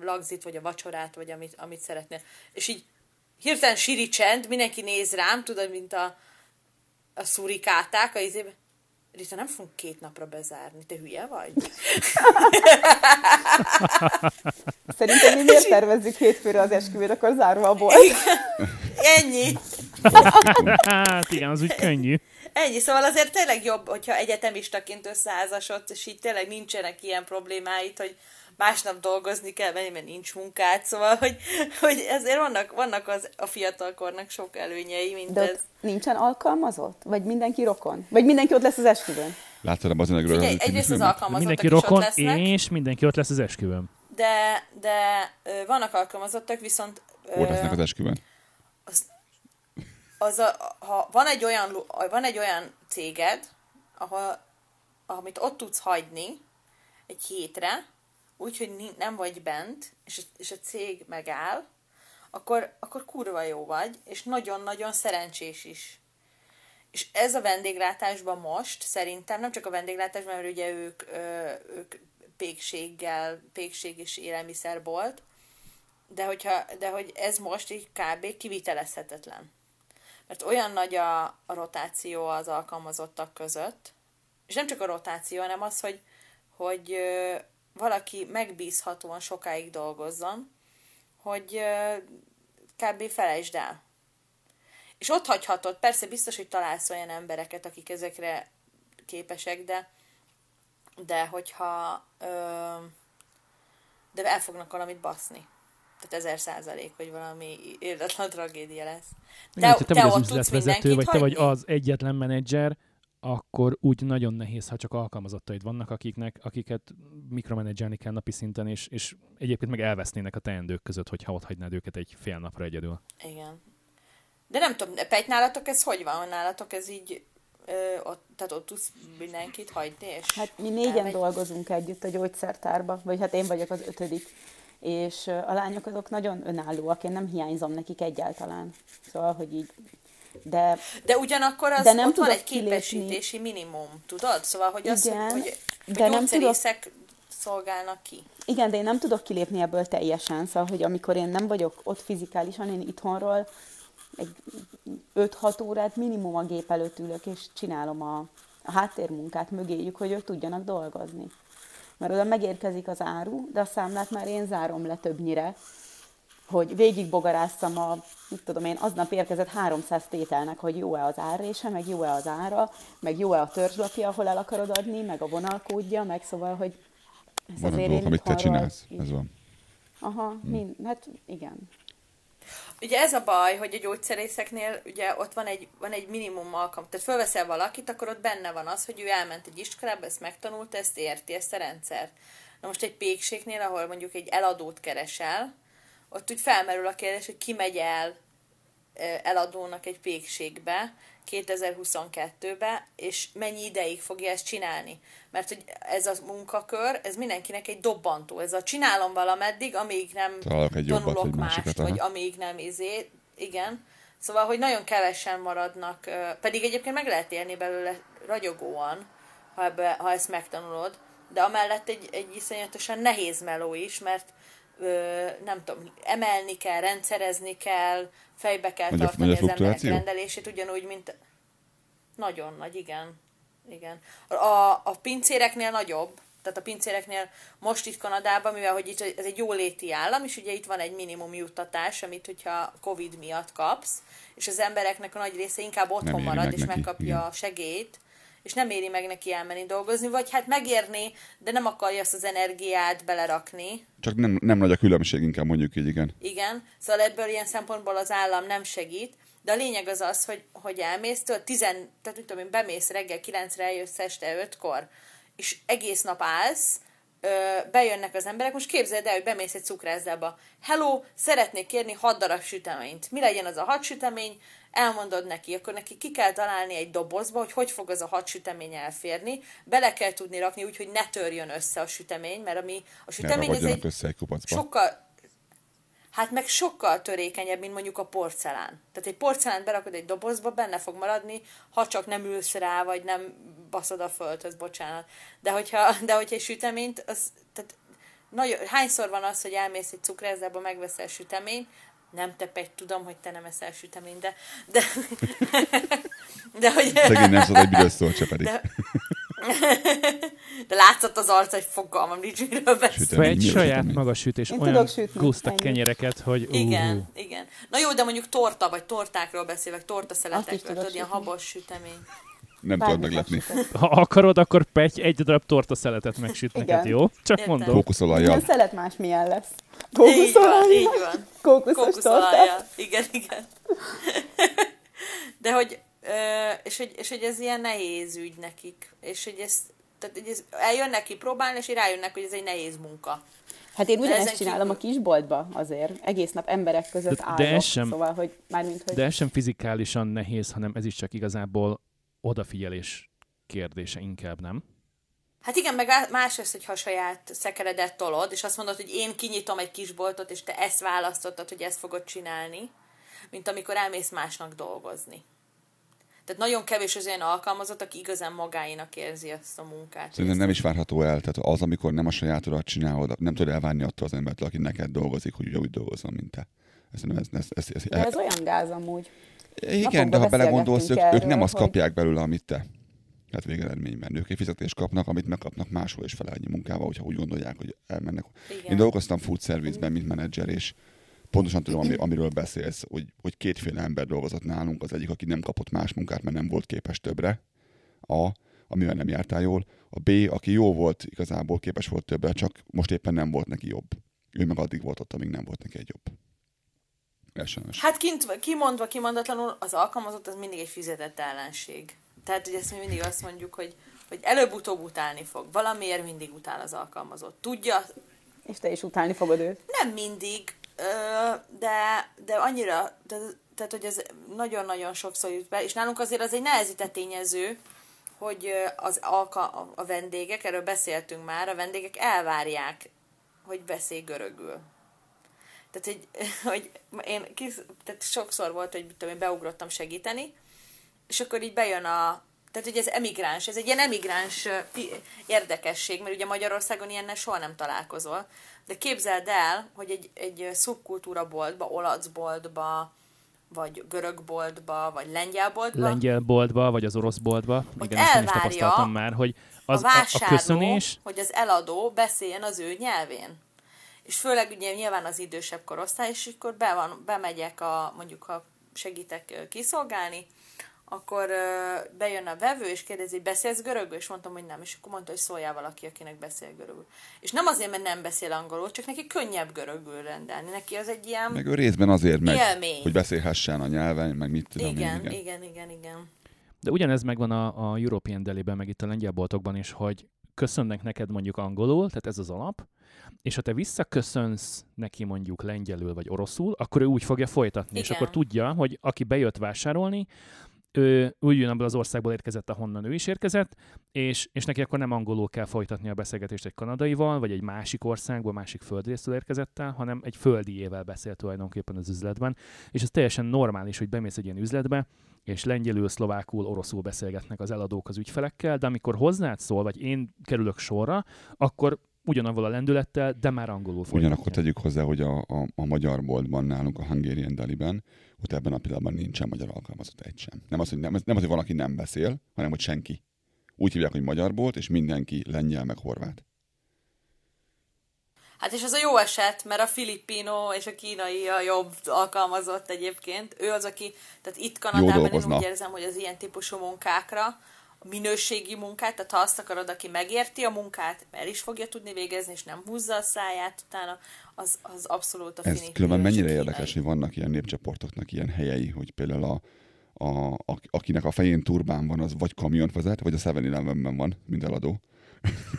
lagzit, vagy a vacsorát, vagy amit, amit szeretnél. És így hirtelen síri csend, mindenki néz rám, tudod, mint a, a szurikáták, a izébe. Rita, nem fogunk két napra bezárni, te hülye vagy? (laughs) Szerintem mi miért tervezzük hétfőre az esküvőt, akkor zárva a bolt. Ennyi. Hát igen, az úgy könnyű. Ennyi, szóval azért tényleg jobb, hogyha egyetemistaként összeházasodsz, és így tényleg nincsenek ilyen problémáid, hogy másnap dolgozni kell menni, mert nincs munkád, szóval, hogy, hogy ezért vannak, vannak az, a fiatalkornak sok előnyei, mint De ez. ott nincsen alkalmazott? Vagy mindenki rokon? Vagy mindenki ott lesz az esküvőn? Láttad a bazenegről? Figyelj, egyrészt az alkalmazottak Mindenki is ott rokon, lesznek, és mindenki ott lesz az esküvőn. de, de ö, vannak alkalmazottak, viszont Hol lesznek az esküvőn? az, az a, ha van egy olyan, van egy olyan céged, ahol, amit ott tudsz hagyni egy hétre, úgyhogy ni- nem vagy bent, és, és a cég megáll, akkor, akkor kurva jó vagy, és nagyon-nagyon szerencsés is. És ez a vendéglátásban most szerintem, nem csak a vendéglátásban, mert ugye ők, ők pékséggel, pékség és élelmiszerbolt, de, hogyha, de hogy ez most így kb. kivitelezhetetlen. Mert olyan nagy a, a rotáció az alkalmazottak között, és nem csak a rotáció, hanem az, hogy, hogy valaki megbízhatóan sokáig dolgozzon, hogy kb. felejtsd el. És ott hagyhatod, persze biztos, hogy találsz olyan embereket, akik ezekre képesek, de, de hogyha ö, de el fognak valamit baszni. Tehát ezer százalék, hogy valami érdetlen tragédia lesz. Igen, ha te vagy az ott tudsz üzletvezető, vagy mindenkit te vagy hagyni? az egyetlen menedzser, akkor úgy nagyon nehéz, ha csak alkalmazottaid vannak, akiknek, akiket mikromenedzselni kell napi szinten, és, és egyébként meg elvesznének a teendők között, hogyha ott hagynád őket egy fél napra egyedül. Igen. De nem tudom, Pety, nálatok ez hogy van? Nálatok ez így, ö, ott, tehát ott tudsz mindenkit hagyni, és Hát mi négyen elmegy? dolgozunk együtt a gyógyszertárba, vagy hát én vagyok az ötödik. És a lányok azok nagyon önállóak, én nem hiányzom nekik egyáltalán. Szóval, hogy így... De De ugyanakkor az De nem ott van tudok egy kilépni. képesítési minimum, tudod? Szóval, hogy az, Igen, hogy, hogy de nem gyógyszerészek szolgálnak ki. Igen, de én nem tudok kilépni ebből teljesen, szóval, hogy amikor én nem vagyok ott fizikálisan, én itthonról egy 5-6 órát minimum a gép előtt ülök, és csinálom a, a háttérmunkát mögéjük, hogy ők tudjanak dolgozni. Mert oda megérkezik az áru, de a számlát már én zárom le többnyire, hogy végigbogarásszam a, mit tudom én, aznap érkezett 300 tételnek, hogy jó-e az árrése, meg jó-e az ára, meg jó-e a törzslapja, ahol el akarod adni, meg a vonalkódja, meg szóval, hogy ez Van egy azért dolog, én amit te csinálsz. így- Ez van. Aha, mind, hát igen. Ugye ez a baj, hogy a gyógyszerészeknél ugye ott van egy, van egy minimum alkalom. Tehát fölveszel valakit, akkor ott benne van az, hogy ő elment egy iskolába, ezt megtanulta, ezt érti, ezt a rendszert. Na most egy pékségnél, ahol mondjuk egy eladót keresel, ott úgy felmerül a kérdés, hogy ki megy el eladónak egy pékségbe 2022-be, és mennyi ideig fogja ezt csinálni. Mert hogy ez a munkakör, ez mindenkinek egy dobbantó. Ez a csinálom valameddig, amíg nem Találok egy jobbat, tanulok vagy mást, másikat, vagy aha. amíg nem izé, igen. Szóval, hogy nagyon kevesen maradnak, pedig egyébként meg lehet élni belőle ragyogóan, ha, ebbe, ha ezt megtanulod, de amellett egy, egy iszonyatosan nehéz meló is, mert nem tudom, emelni kell, rendszerezni kell, fejbe kell Nagy tartani nagy az emberek rendelését, ugyanúgy, mint nagyon nagy, igen. Igen. A, a pincéreknél nagyobb, tehát a pincéreknél most itt Kanadában, mivel hogy itt ez egy jóléti állam, és ugye itt van egy minimum juttatás, amit hogyha Covid miatt kapsz, és az embereknek a nagy része inkább otthon marad, és neki, megkapja igen. a segélyt, és nem éri meg neki elmenni dolgozni, vagy hát megérni, de nem akarja azt az energiát belerakni, Csak nem, nem nagy a különbség, inkább mondjuk így, igen. igen, szóval ebből ilyen szempontból az állam nem segít, de a lényeg az az, hogy, hogy elmész, től tizen, tehát mit tudom én, bemész reggel 9-re, eljössz este 5-kor, és egész nap állsz, ö, bejönnek az emberek, most képzeld el, hogy bemész egy cukrászdába. Hello, szeretnék kérni 6 darab süteményt. Mi legyen az a 6 sütemény? Elmondod neki, akkor neki ki kell találni egy dobozba, hogy hogy fog az a 6 sütemény elférni. Bele kell tudni rakni úgy, hogy ne törjön össze a sütemény, mert ami a sütemény ez egy össze egy kupacba. sokkal, hát meg sokkal törékenyebb, mint mondjuk a porcelán. Tehát egy porcelánt berakod egy dobozba, benne fog maradni, ha csak nem ülsz rá, vagy nem baszod a földhöz, bocsánat. De hogyha, de hogyha egy süteményt, az, tehát nagyon, hányszor van az, hogy elmész egy cukrászdába, megveszel süteményt, nem te pegy, tudom, hogy te nem eszel süteményt, de, de, de hogy... Szegény nem szólt egy büdös szó, se pedig. De, de látszott az arc, hogy fogalmam nincs, miről beszél. Sütemény. Vagy a saját sütemény? maga sütés, Én olyan tudok sütni, guszta ennyi. kenyereket, hogy uh, Igen, igen. Na jó, de mondjuk torta, vagy tortákról beszélek, torta Azt is szeletekről, tudok tudod, ilyen habos sütemény. Nem tudod meglepni. ha akarod, akkor Pety egy darab torta szeletet megsüt Igen. neked, jó? Csak Értem. mondom. Kókuszolajjal. A szelet más milyen lesz. Így van, így Kókuszolajjal. van. Kókuszos. Kókuszolajjal. Igen, igen. (laughs) De hogy, és hogy, és hogy ez ilyen nehéz ügy nekik. És hogy ez, tehát hogy ez eljönnek ki próbálni, és rájönnek, hogy ez egy nehéz munka. Hát én ugyanezt csinálom a kívül- kisboltba azért. Egész nap emberek között De- állok. de ez sem- Szóval, hogy mármint, hogy... De ez sem fizikálisan nehéz, hanem ez is csak igazából odafigyelés kérdése inkább, nem? Hát igen, meg á- más az, hogyha a saját szekeredet tolod, és azt mondod, hogy én kinyitom egy kisboltot, és te ezt választottad, hogy ezt fogod csinálni, mint amikor elmész másnak dolgozni. Tehát nagyon kevés az olyan alkalmazott, aki igazán magáinak érzi ezt a munkát. Szerintem nem is várható el. Tehát az, amikor nem a sajátodat csinálod, nem tudod elvárni attól az embertől, aki neked dolgozik, hogy ugyanúgy dolgozzon, mint te. Ez, ez, ez, ez, ez, De ez olyan gáz amúgy. Igen, de ha belegondolsz, ők, ők nem azt hogy- kapják belőle, amit te. Tehát végeredményben ők egy fizetést kapnak, amit megkapnak máshol is fele annyi munkával, hogyha úgy gondolják, hogy elmennek. Igen. Én dolgoztam food service-ben, mint menedzser, és pontosan tudom, ami, amiről beszélsz, hogy, hogy kétféle ember dolgozott nálunk, az egyik, aki nem kapott más munkát, mert nem volt képes többre, A, amivel nem jártál jól, a B, aki jó volt, igazából képes volt többre, csak most éppen nem volt neki jobb. Ő meg addig volt ott, amíg nem volt neki egy jobb. Sajnos. Hát kint, kimondva, kimondatlanul az alkalmazott az mindig egy fizetett ellenség. Tehát, hogy ezt mi mindig azt mondjuk, hogy, hogy előbb-utóbb utálni fog. Valamiért mindig utál az alkalmazott. Tudja, És te is utálni fogod őt. nem mindig, de, de annyira, de, tehát, hogy ez nagyon-nagyon sokszor jut be, és nálunk azért az egy nehezített tényező, hogy az alka, a vendégek, erről beszéltünk már, a vendégek elvárják, hogy beszélj görögül. Tehát, hogy, (laughs) hogy én kis, tehát sokszor volt, hogy tudom, én beugrottam segíteni, és akkor így bejön a... Tehát, hogy ez emigráns, ez egy ilyen emigráns érdekesség, mert ugye Magyarországon ilyennel soha nem találkozol. De képzeld el, hogy egy, egy szubkultúra boltba, olacboltba, vagy görög boltba, vagy lengyel boltba, Lengyel boltba, vagy az orosz boltba. Hogy Igen, ezt én is elvárja tapasztaltam már, hogy az, a a, a vásárló, köszönés, hogy az eladó beszéljen az ő nyelvén. És főleg ugye nyilván az idősebb korosztály, és akkor be van, bemegyek a, mondjuk ha segítek kiszolgálni, akkor bejön a vevő, és kérdezi, hogy beszélsz görögül? És mondtam, hogy nem. És akkor mondta, hogy szóljál valaki, akinek beszél görögül. És nem azért, mert nem beszél angolul, csak neki könnyebb görögül rendelni. Neki az egy ilyen... Meg ő részben azért meg, Élmény. hogy beszélhessen a nyelven, meg mit tudom igen, én. igen, igen, igen, igen. de ugyanez megvan a, a European Deli-ben, meg itt a lengyel boltokban is, hogy köszönnek neked mondjuk angolul, tehát ez az alap, és ha te visszaköszönsz neki mondjuk lengyelül vagy oroszul, akkor ő úgy fogja folytatni, és Igen. akkor tudja, hogy aki bejött vásárolni, ő úgy abból az országból érkezett, ahonnan ő is érkezett, és, és neki akkor nem angolul kell folytatni a beszélgetést egy kanadaival, vagy egy másik országból, másik földrészről érkezettel, hanem egy földiével beszél tulajdonképpen az üzletben, és ez teljesen normális, hogy bemész egy ilyen üzletbe, és lengyelül, szlovákul, oroszul beszélgetnek az eladók az ügyfelekkel, de amikor hozzád szól, vagy én kerülök sorra, akkor ugyanavval a lendülettel, de már angolul Ugyanakkor folytatja. tegyük hozzá, hogy a, a, a magyar boltban nálunk, a Hungarian Deliben, ott ebben a pillanatban nincsen magyar alkalmazott egy sem. Nem az, hogy, nem, nem az, hogy valaki nem beszél, hanem hogy senki. úgy hívják, hogy magyar bolt, és mindenki lengyel meg horvát. Hát és ez a jó eset, mert a filippino és a kínai a jobb alkalmazott egyébként. Ő az, aki, tehát itt Kanadában én úgy érzem, hogy az ilyen típusú munkákra, minőségi munkát, tehát ha azt akarod, aki megérti a munkát, el is fogja tudni végezni, és nem húzza a száját utána, az, az abszolút a Ez különben mennyire kínai. érdekes, hogy vannak ilyen népcsoportoknak ilyen helyei, hogy például a, a, a, akinek a fején turbán van, az vagy kamiont vezet, vagy a 7-Elevenben van, mint eladó.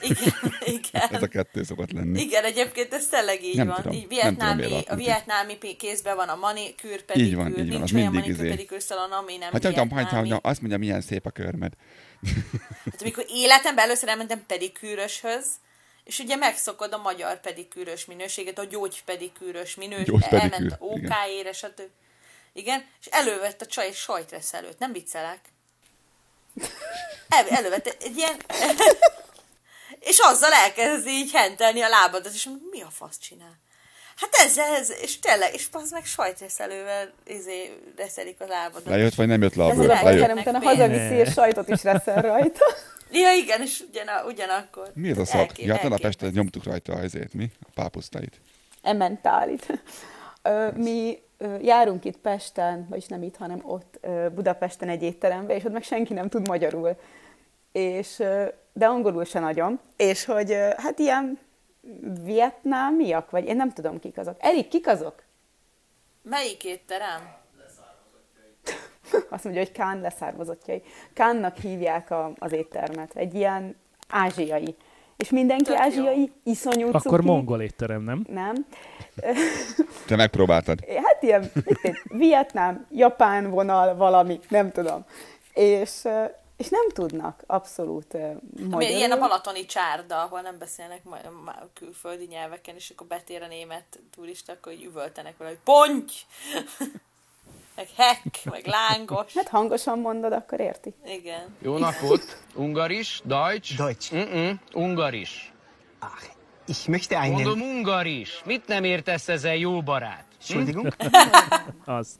Igen, (laughs) igen. Ez a kettő szokott lenni. Igen, egyébként ez tényleg így Nem van. tudom, így nem tudom, vietnámi, miért a vietnámi kézben van a manikűr, pedikűr, Így van, így van, nincs az olyan manikűr, izé. pedikűr szalon, ami nem Hát nem tudom, vietnámi. hogy azt mondja, milyen szép a körmed. Hát amikor életemben először elmentem pedikűröshöz, és ugye megszokod a magyar pedikűrös minőséget, a gyógypedikűrös minőséget, elment a. OK-ére, stb. Igen, és elővett a csaj egy sajtreszelőt, nem viccelek. (laughs) El, elővett egy ilyen... és azzal elkezdi így hentelni a lábadat, és mi a fasz csinál? Hát ez, ez, és tényleg, és az meg sajtreszelővel izé, reszelik a lábadat. Lejött, vagy nem jött le a Ezzel bőr? a Lejött. utána hazaviszi, és sajtot is reszel rajta. (laughs) Ja, igen, és ugyan, ugyanakkor. Mi ez a szar? Ja, a Pesten nyomtuk rajta ezért, mi? A pápusztáit. Ementálit. Mi járunk itt Pesten, vagyis nem itt, hanem ott Budapesten egy étterembe, és ott meg senki nem tud magyarul. És, de angolul se nagyon. És hogy hát ilyen vietnámiak, vagy én nem tudom kik azok. Erik, kik azok? Melyik étterem? Azt mondja, hogy Kán leszármazottjai. Kánnak hívják a, az éttermet. Egy ilyen ázsiai. És mindenki Tök jó. ázsiai, iszonyú cuki. Akkor mongol étterem, nem? Nem. Te megpróbáltad. (laughs) Hát ilyen, Vietnám, Japán vonal, valami, nem tudom. És, és nem tudnak abszolút Ami magyarul. ilyen a balatoni csárda, ahol nem beszélnek ma- ma- külföldi nyelveken, és akkor betér a német turista, akkor így üvöltenek vele, hogy ponty! (laughs) meg hek, meg lángos. Hát hangosan mondod, akkor érti. Igen. Jó napot! Ungarisch? Deutsch? Deutsch. Mm-mm, ungarisch. Ach, ich möchte einen... Mondom ungarisch. Mit nem értesz ezzel, jó barát? Entschuldigung. (laughs) Az.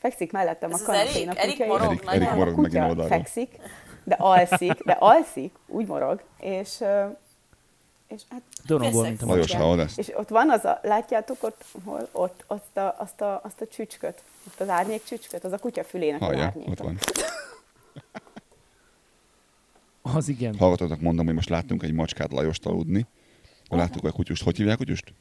Fekszik mellettem Ez a az kanapén a Erik morog Erik-. Erik morog a megint kutya oldalról. fekszik, de alszik, de alszik, úgy morog, és, és hát Dorongol, mint a. Lajos, ezt? És ott van az a, látjátok ott, hol, ott, azt a, azt a, azt a csücsköt, ott az árnyék csücsköt, az a kutya fülének az Hallja, árnyéka. ott van. (laughs) Az igen. Hallgatóknak mondom, hogy most láttunk egy macskát Lajost aludni. Láttuk a kutyust. Hogy hívják a kutyust?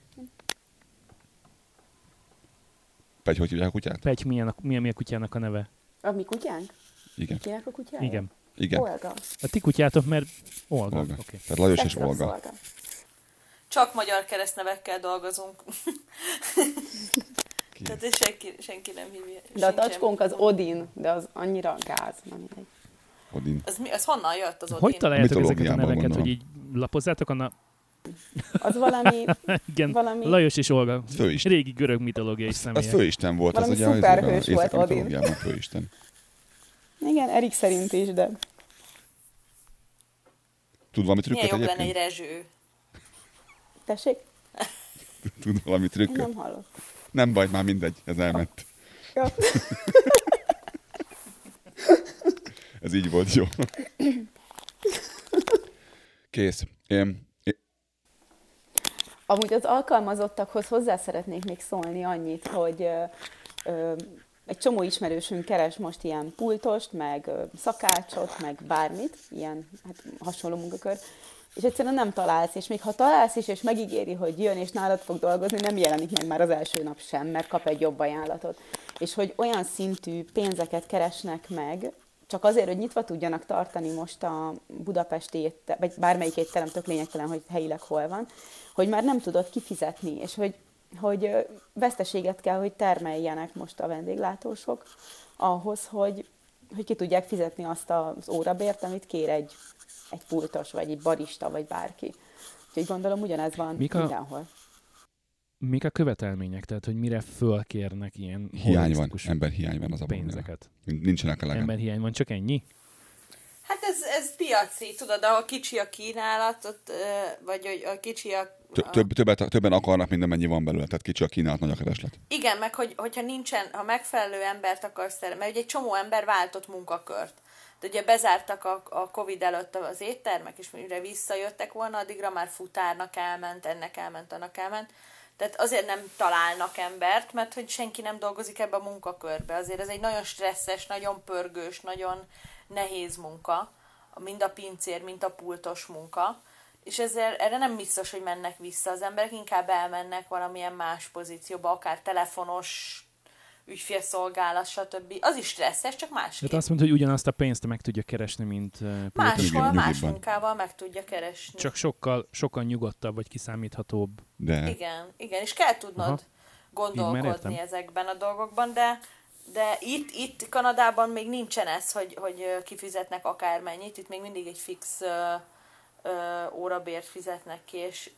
Pegy, hogy hívják a kutyát? Pegy, milyen a, milyen, milyen a kutyának a neve? A mi kutyánk? Igen. Kinek a kutyája? Igen. Igen. Olga. A ti kutyátok, mert Olga. Olga. Oké. Tehát Lajos és Szexrapsz Olga. Olga. Csak magyar keresztnevekkel dolgozunk. (laughs) Tehát senki, senki nem hívja. De a tacskónk az Odin, de az annyira gáz. Mindegy. Odin. Az, mi, az honnan jött az Odin? Hogy találjátok ezeket a neveket, gondolom. hogy így lapozzátok? Anna... Az valami, (laughs) Igen, Valami- Lajos és Olga. Főisten. Régi görög mitológiai Az személyek. főisten volt, az Valami ugye az szuperhős az volt Odin. főisten. igen, Erik szerint is, de Tud valami Milyen trükköt jobb lenne egy rezső. tessék, (laughs) Tud valami én trükköt? nem hallottam. Nem baj, már mindegy, ez elment. Ja. (laughs) Ez így volt jó. Kész. Én, Amúgy az alkalmazottakhoz hozzá szeretnék még szólni annyit, hogy ö, ö, egy csomó ismerősünk keres most ilyen pultost, meg ö, szakácsot, meg bármit, ilyen hát hasonló munkakör, és egyszerűen nem találsz, és még ha találsz is, és megígéri, hogy jön, és nálad fog dolgozni, nem jelenik meg már az első nap sem, mert kap egy jobb ajánlatot. És hogy olyan szintű pénzeket keresnek meg, csak azért, hogy nyitva tudjanak tartani most a budapesti vagy bármelyik étterem, tök lényegtelen, hogy helyileg hol van, hogy már nem tudod kifizetni, és hogy, hogy veszteséget kell, hogy termeljenek most a vendéglátósok ahhoz, hogy, hogy ki tudják fizetni azt az órabért, amit kér egy, egy pultos, vagy egy barista, vagy bárki. Úgyhogy gondolom ugyanez van Mik a- mindenhol. Mik a követelmények? Tehát, hogy mire fölkérnek ilyen hiány van, ember hiány van az a pénzeket? Nincsenek eleget. Ember hiány van, csak ennyi? Hát ez, ez piaci, tudod, ahol kicsi a kínálat, ott, vagy a kicsi a több, többet, többen akarnak, mint amennyi van belőle. Tehát kicsi a kínálat, nagy a kereslet. Igen, meg hogy, hogyha nincsen, ha megfelelő embert akarsz mert ugye egy csomó ember váltott munkakört. De ugye bezártak a, a Covid előtt az éttermek, és mire visszajöttek volna, addigra már futárnak elment, ennek elment, annak elment. Tehát azért nem találnak embert, mert hogy senki nem dolgozik ebbe a munkakörbe. Azért ez egy nagyon stresszes, nagyon pörgős, nagyon nehéz munka, mind a pincér, mind a pultos munka. És ezzel, erre nem biztos, hogy mennek vissza. Az emberek inkább elmennek valamilyen más pozícióba, akár telefonos ügyfélszolgálat, stb. Az is stresszes, csak másképp. Tehát azt mondta, hogy ugyanazt a pénzt meg tudja keresni, mint uh. Máshol, Nyugi- más munkával meg tudja keresni. Csak sokkal, sokkal nyugodtabb, vagy kiszámíthatóbb. De Igen, igen, és kell tudnod Aha. gondolkodni ezekben a dolgokban, de de itt, itt Kanadában még nincsen ez, hogy, hogy kifizetnek akármennyit, itt még mindig egy fix ö, ö, órabért fizetnek ki, és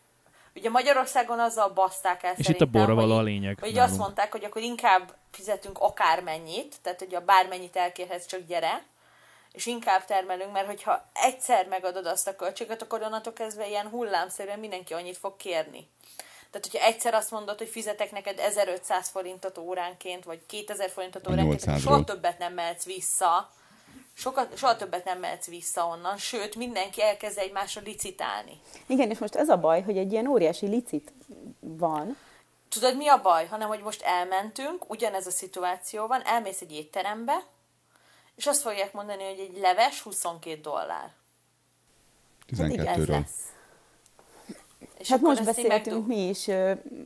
ugye Magyarországon azzal baszták el És itt a borra való a lényeg Hogy nálunk. azt mondták, hogy akkor inkább fizetünk akármennyit, tehát hogy a bármennyit elkérhetsz, csak gyere, és inkább termelünk, mert hogyha egyszer megadod azt a költséget, akkor onnantól kezdve ilyen hullámszerűen mindenki annyit fog kérni. Tehát, hogyha egyszer azt mondod, hogy fizetek neked 1500 forintot óránként, vagy 2000 forintot óránként, 800-ról. soha többet nem mehetsz vissza, sokat, soha többet nem mehetsz vissza onnan, sőt, mindenki elkezd egymásra licitálni. Igen, és most ez a baj, hogy egy ilyen óriási licit van, Tudod, mi a baj? Hanem, hogy most elmentünk, ugyanez a szituáció van, elmész egy étterembe, és azt fogják mondani, hogy egy leves 22 dollár. Hát igen, ez 12-ről. lesz. És Hát most beszéltünk mi is,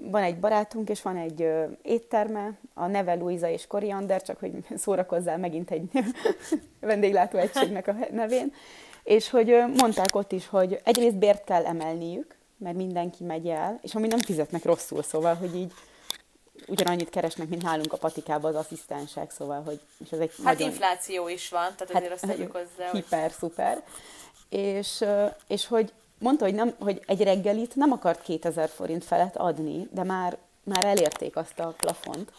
van egy barátunk, és van egy étterme, a neve Luisa és Koriander, csak hogy szórakozzál megint egy (laughs) vendéglátóegységnek a nevén, és hogy mondták ott is, hogy egyrészt bért kell emelniük, mert mindenki megy el, és ami nem fizetnek rosszul, szóval, hogy így ugyanannyit keresnek, mint nálunk a patikában az asszisztensek, szóval, hogy és ez egy Hát nagyon... infláció is van, tehát azért azt tegyük hozzá, hogy Hiper, szuper. És, és hogy mondta, hogy, nem, hogy egy reggelit nem akart 2000 forint felett adni, de már, már elérték azt a plafont,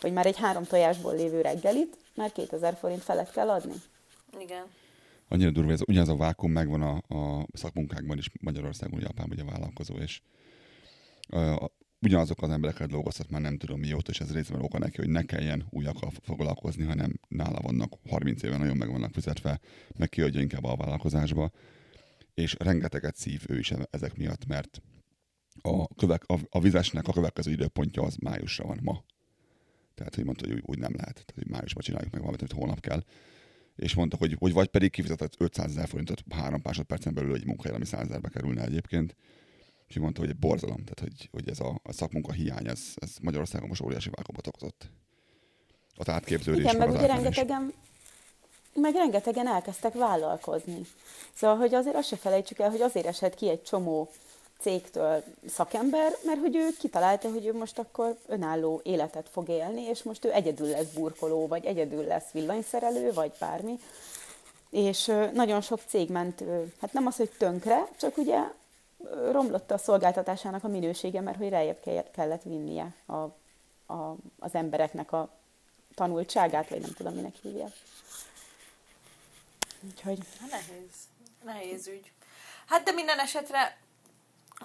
hogy már egy három tojásból lévő reggelit már 2000 forint felett kell adni. igen. Annyira durva, ez ugyanaz a vákum megvan a, a szakmunkákban is Magyarországon, Japánban ugye vállalkozó, és uh, ugyanazok az emberekkel dolgoztat már nem tudom mióta, és ez részben oka neki, hogy ne kelljen újakkal foglalkozni, hanem nála vannak 30 éve nagyon meg vannak fizetve, meg kiadja inkább a vállalkozásba, és rengeteget szív ő is ezek miatt, mert a, kövek, a, a vizesnek a következő időpontja az májusra van ma. Tehát, hogy mondta, hogy úgy, úgy nem lehet. Tehát, hogy májusban csináljuk meg valamit, amit holnap kell. És mondta, hogy, hogy vagy pedig kifizetett 500 ezer forintot három másodpercen belül egy munkahely, ami 100 ezerbe kerülne egyébként. És mondta, hogy egy borzalom, tehát hogy, hogy ez a, a szakmunka hiány, ez, ez Magyarországon most óriási vákumot okozott. Az átképződés, Igen, meg az ugye rengetegen, meg rengetegen elkezdtek vállalkozni. Szóval, hogy azért azt se felejtsük el, hogy azért esett ki egy csomó cégtől szakember, mert hogy ő kitalálta, hogy ő most akkor önálló életet fog élni, és most ő egyedül lesz burkoló, vagy egyedül lesz villanyszerelő, vagy bármi. És nagyon sok cég ment, hát nem az, hogy tönkre, csak ugye romlott a szolgáltatásának a minősége, mert hogy rejjebb ke- kellett vinnie a, a, az embereknek a tanultságát, vagy nem tudom, minek hívják. Úgyhogy Hát nehéz. Nehéz ügy. Hát de minden esetre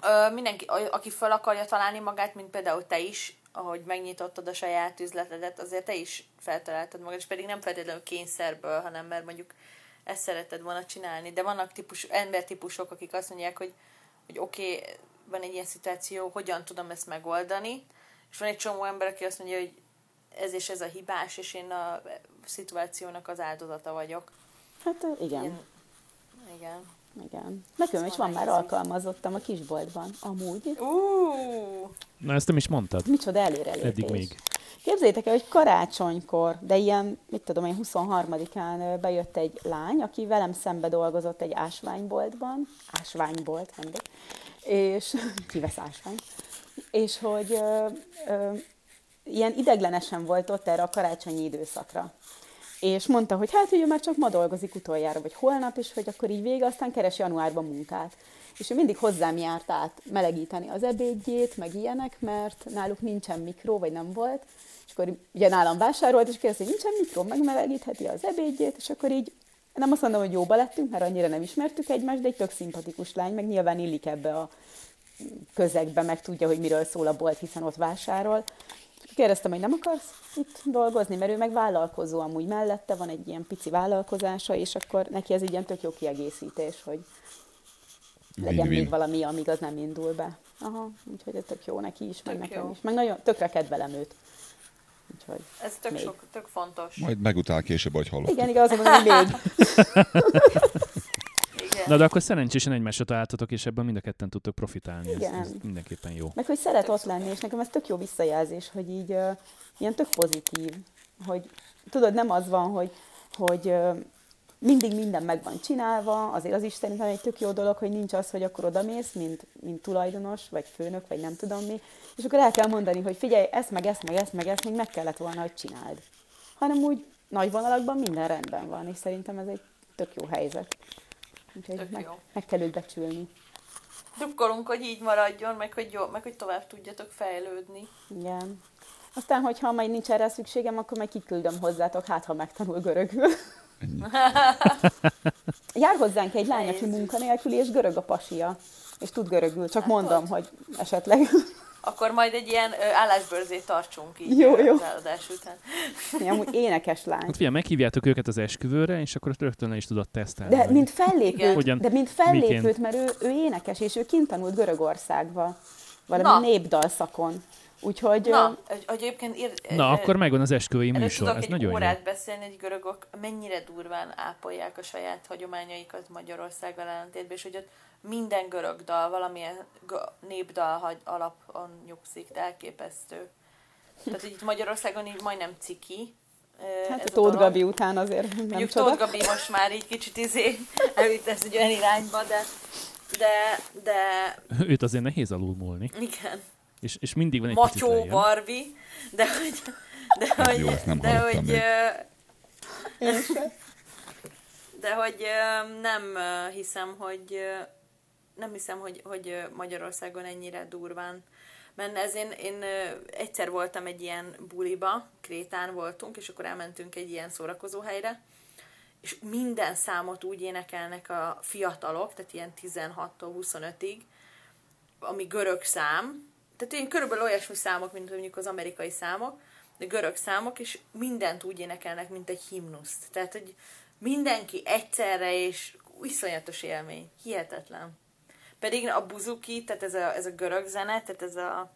ö, mindenki, aki fel akarja találni magát, mint például te is, ahogy megnyitottad a saját üzletedet, azért te is feltaláltad magad, és pedig nem feltétlenül kényszerből, hanem mert mondjuk ezt szeretted volna csinálni. De vannak típus, embertípusok, akik azt mondják, hogy, hogy oké, okay, van egy ilyen szituáció, hogyan tudom ezt megoldani, és van egy csomó ember, aki azt mondja, hogy ez és ez a hibás, és én a szituációnak az áldozata vagyok. Hát igen, Ilyen- Igen. igen. Nekem is van már alkalmazottam a kisboltban, amúgy. Uh, Na, ezt nem is mondtad. Micsoda előrelépés. Eddig még. Képzeljétek el, hogy karácsonykor, de ilyen, mit tudom én, 23-án ö, bejött egy lány, aki velem szembe dolgozott egy ásványboltban, ásványbolt, mindegy, és (laughs) kivesz ásvány, és hogy ö, ö, ilyen ideglenesen volt ott erre a karácsonyi időszakra. És mondta, hogy hát, ő már csak ma dolgozik utoljára, vagy holnap, és hogy akkor így vége, aztán keres januárban munkát. És ő mindig hozzám járt át melegíteni az ebédjét, meg ilyenek, mert náluk nincsen mikró, vagy nem volt. És akkor ugye nálam vásárolt, és kérdezte, hogy nincsen mikró, megmelegítheti az ebédjét, és akkor így nem azt mondom, hogy jóba lettünk, mert annyira nem ismertük egymást, de egy tök szimpatikus lány, meg nyilván illik ebbe a közegbe, meg tudja, hogy miről szól a bolt, hiszen ott vásárol. Kérdeztem, hogy nem akarsz itt dolgozni, mert ő meg vállalkozó amúgy mellette, van egy ilyen pici vállalkozása, és akkor neki ez egy ilyen tök jó kiegészítés, hogy legyen Win-win. még valami, amíg az nem indul be. Aha, úgyhogy ez tök jó neki is, meg Tök nekem jó. is. Meg nagyon tökre kedvelem őt. Úgyhogy, Ez tök, Még. sok, tök fontos. Majd megutál később, hogy hallottuk. igen, igaz, mondom, hogy még. (laughs) Na de akkor szerencsésen egymásra találtatok, és ebben mind a ketten tudtok profitálni. Ez, Igen. ez mindenképpen jó. Meg hogy szeret ott lenni, és nekem ez tök jó visszajelzés, hogy így uh, ilyen tök pozitív, hogy tudod, nem az van, hogy, hogy uh, mindig minden meg van csinálva, azért az is szerintem egy tök jó dolog, hogy nincs az, hogy akkor odamész, mint, mint tulajdonos, vagy főnök, vagy nem tudom mi, és akkor el kell mondani, hogy figyelj, ezt, meg ezt, meg ezt, meg ezt még meg kellett volna, hogy csináld. Hanem úgy nagy vonalakban minden rendben van, és szerintem ez egy tök jó helyzet. Úgyhogy Tök meg, jó. meg kell őt becsülni. Drukkolunk, hogy így maradjon, meg hogy jó, meg hogy tovább tudjatok fejlődni. Igen. Aztán, hogyha majd nincs erre szükségem, akkor meg kiküldöm hozzátok, hát ha megtanul görögül. Jár hozzánk egy lány, aki munkanélküli, és görög a pasia. És tud görögül, csak Hát mondom, ott. hogy esetleg. Akkor majd egy ilyen ö, állásbőrzét tartsunk így Jó, jó. az eladás után. Mi amúgy énekes lány. Hát figyelj, meghívjátok őket az esküvőre, és akkor rögtön le is tudod tesztelni. De hogy- mint fellépőt, Hogyan? de mint fellépőt, Miként? mert ő, ő énekes, és ő kint tanult Görögországba. Valami Na. népdalszakon. Úgyhogy Na, egy- egyébként ír, Na, akkor megvan az esküvői műsor, tudok ez egy nagyon órát jó. beszélni, hogy görögök mennyire durván ápolják a saját hagyományaikat Magyarországgal ellentétben, és hogy ott minden görög dal, valamilyen g- népdal hagy, alapon nyugszik, de elképesztő. Tehát, itt Magyarországon így majdnem ciki. hát ez a Tóth. Gabi után azért nem Mondjuk csoda. Tóth Gabi most már így kicsit izé (laughs) elvitt ezt egy olyan irányba, de, de, de Őt azért nehéz alulmúlni. igen, És, és mindig van egy lejjebb. Barbie, de hogy, de Ez hogy, jó, nem de hogy, még. ö, de hogy ö, nem ö, hiszem, hogy ö, nem hiszem, hogy, hogy Magyarországon ennyire durván menne. Ez én, én egyszer voltam egy ilyen buliba, Krétán voltunk, és akkor elmentünk egy ilyen szórakozó helyre, és minden számot úgy énekelnek a fiatalok, tehát ilyen 16-tól 25-ig, ami görög szám, tehát ilyen körülbelül olyasmi számok, mint mondjuk az amerikai számok, de görög számok, és mindent úgy énekelnek, mint egy himnuszt. Tehát, hogy mindenki egyszerre, és iszonyatos élmény. Hihetetlen. Pedig a buzuki, tehát ez a, ez a görög zene, tehát ez a...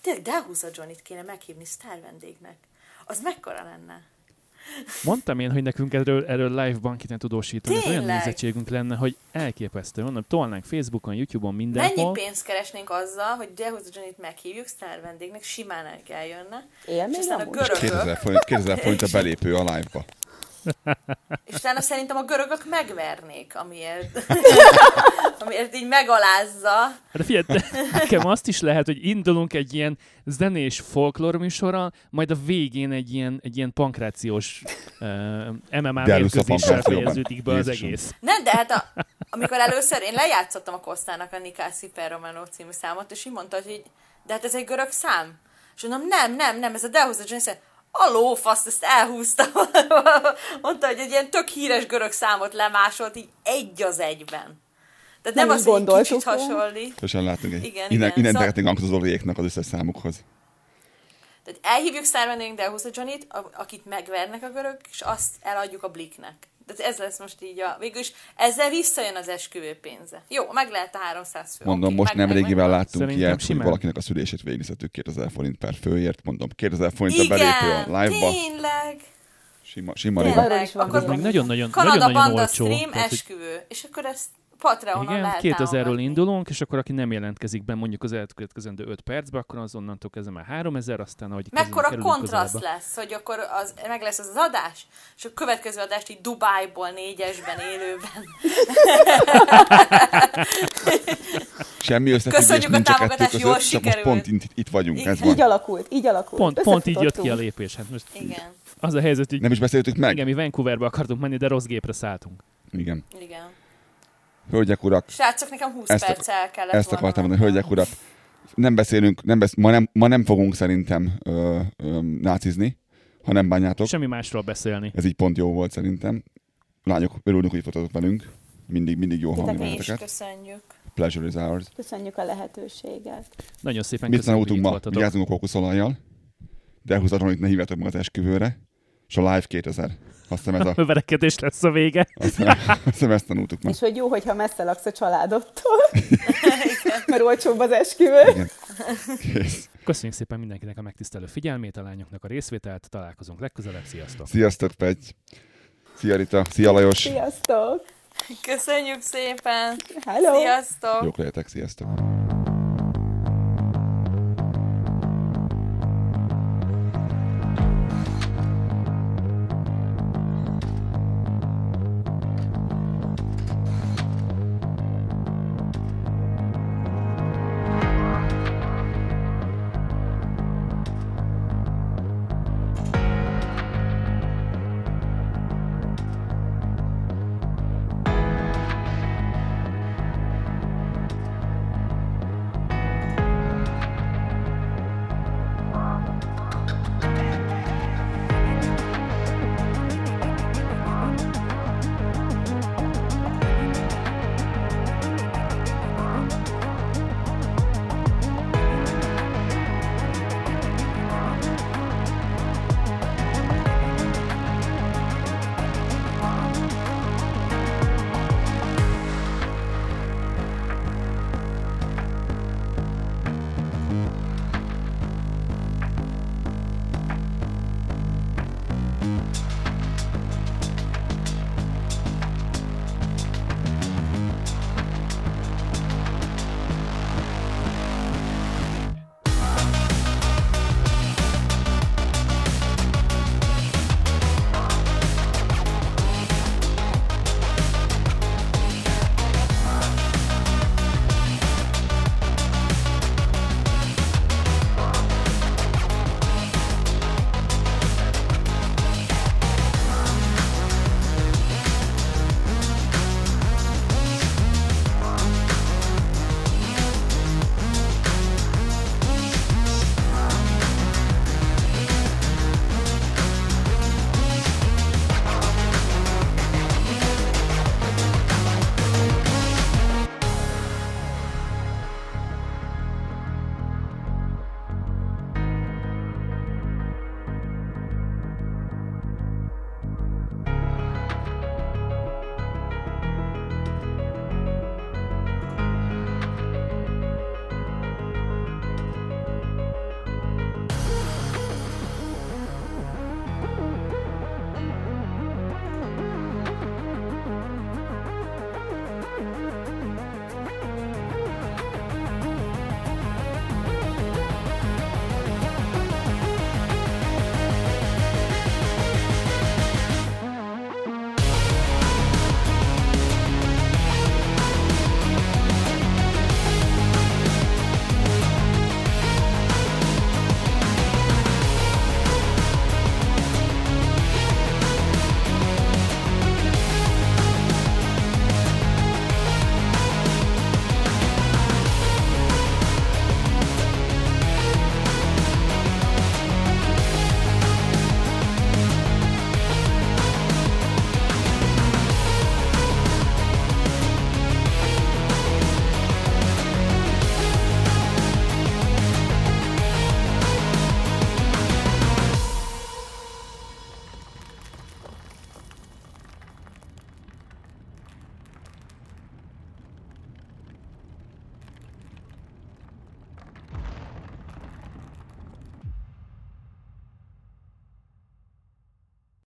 Tényleg Delhuza Johnnyt kéne meghívni sztár vendégnek. Az mekkora lenne? Mondtam én, hogy nekünk erről, erről live-ban kéne tudósítani. Ez olyan Tényleg? nézettségünk lenne, hogy elképesztő. Mondom, tolnánk Facebookon, YouTube-on, Mennyi mindenhol. pénzt keresnénk azzal, hogy Delhuza Johnnyt meghívjuk sztár vendégnek, simán el kell jönne. Él És még aztán a görögök, 2000 forint, 2000 forint a (laughs) belépő a live-ba. És utána szerintem a görögök megvernék, amiért, (laughs) amiért így megalázza. Hát De figyelj, de nekem azt is lehet, hogy indulunk egy ilyen zenés folklór műsorral, majd a végén egy ilyen, egy ilyen pankrációs uh, MMA De először mérkőzéssel fejeződik be az egész. Nem, de hát a, amikor először én lejátszottam a Kosztának a Nikászi per Romano című számot, és így mondta, hogy így, de hát ez egy görög szám. És mondom, nem, nem, nem, ez a Dehuza Johnny szám. A lófaszt, ezt elhúztam. (laughs) Mondta, hogy egy ilyen tök híres görög számot lemásolt, így egy az egyben. Tehát nem, Nem az, is hogy kicsit volna. hasonlít. Sosem látunk egy. Igen, innen, igen, innen szóval- tehetnénk az Zoliéknak az összes számukhoz. Tehát elhívjuk szárvendőnk Dehuza Johnnyt, a- akit megvernek a görög, és azt eladjuk a Bliknek. Tehát ez lesz most így a... Végülis ezzel visszajön az esküvő pénze. Jó, meg lehet a 300 fő. Mondom, Oké, most meg- nem meg- régivel meg- láttunk Szerintem ilyet, hogy valakinek a szülését végignézhetük 2000 forint per főért. Mondom, 2000 forint a belépő a live-ba. tényleg. Sima, sima Tényleg. Akkor még nagyon-nagyon, Kanada nagyon-nagyon Banda olcsó. Stream esküvő. És akkor ezt Patreonon Igen, lehet 2000-ről támogatni. indulunk, és akkor aki nem jelentkezik be mondjuk az elkövetkezendő 5 percbe, akkor azonnantól kezdve már 3000, aztán ahogy Mekkora kontraszt közelebb. lesz, hogy akkor az, meg lesz az, az adás, és a következő adást így Dubájból négyesben élőben. Semmi összefüggés Köszönjük a nincs a támogatást, jól között, csak most sikerült. pont itt, itt vagyunk, ez Így van. alakult, így alakult. Pont, pont így jött ki a lépés. Hát most Igen, az a helyzet, hogy Nem is beszéltük meg? igen, mi Vancouverbe akartunk menni, de rossz gépre szálltunk. Igen. igen. Hölgyek, urak, Srácok, nekem 20 Ezt- perc el kellett ezt akartam mondani, hölgyek, urak. Nem beszélünk, nem besz... ma, nem, ma nem fogunk szerintem ö, ö, nácizni, ha nem bánjátok. Semmi másról beszélni. Ez így pont jó volt szerintem. Lányok, örülünk, hogy fotózok velünk. Mindig, mindig jó hallani Titeket Mi is benneteket. köszönjük. Pleasure is ours. Köszönjük a lehetőséget. Nagyon szépen Mit köszönjük, hogy itt ma? voltatok. Vigyázzunk a kókuszolajjal. De húzatlan, hogy ne hívjátok magát esküvőre. És a Live 2000. Azt hiszem, ez a, verekedés lesz a vége. azt hiszem, azt hiszem ezt tanultuk ma. És hogy jó, hogyha messze laksz a családodtól. (laughs) Mert olcsóbb az esküvő. Igen. Kész. Köszönjük szépen mindenkinek a megtisztelő figyelmét, a lányoknak a részvételt. Találkozunk legközelebb. Sziasztok! Sziasztok, Pegy. Szia, Rita. Szia, Lajos. Sziasztok! Köszönjük szépen! Hello! Sziasztok! Jók legyetek, sziasztok.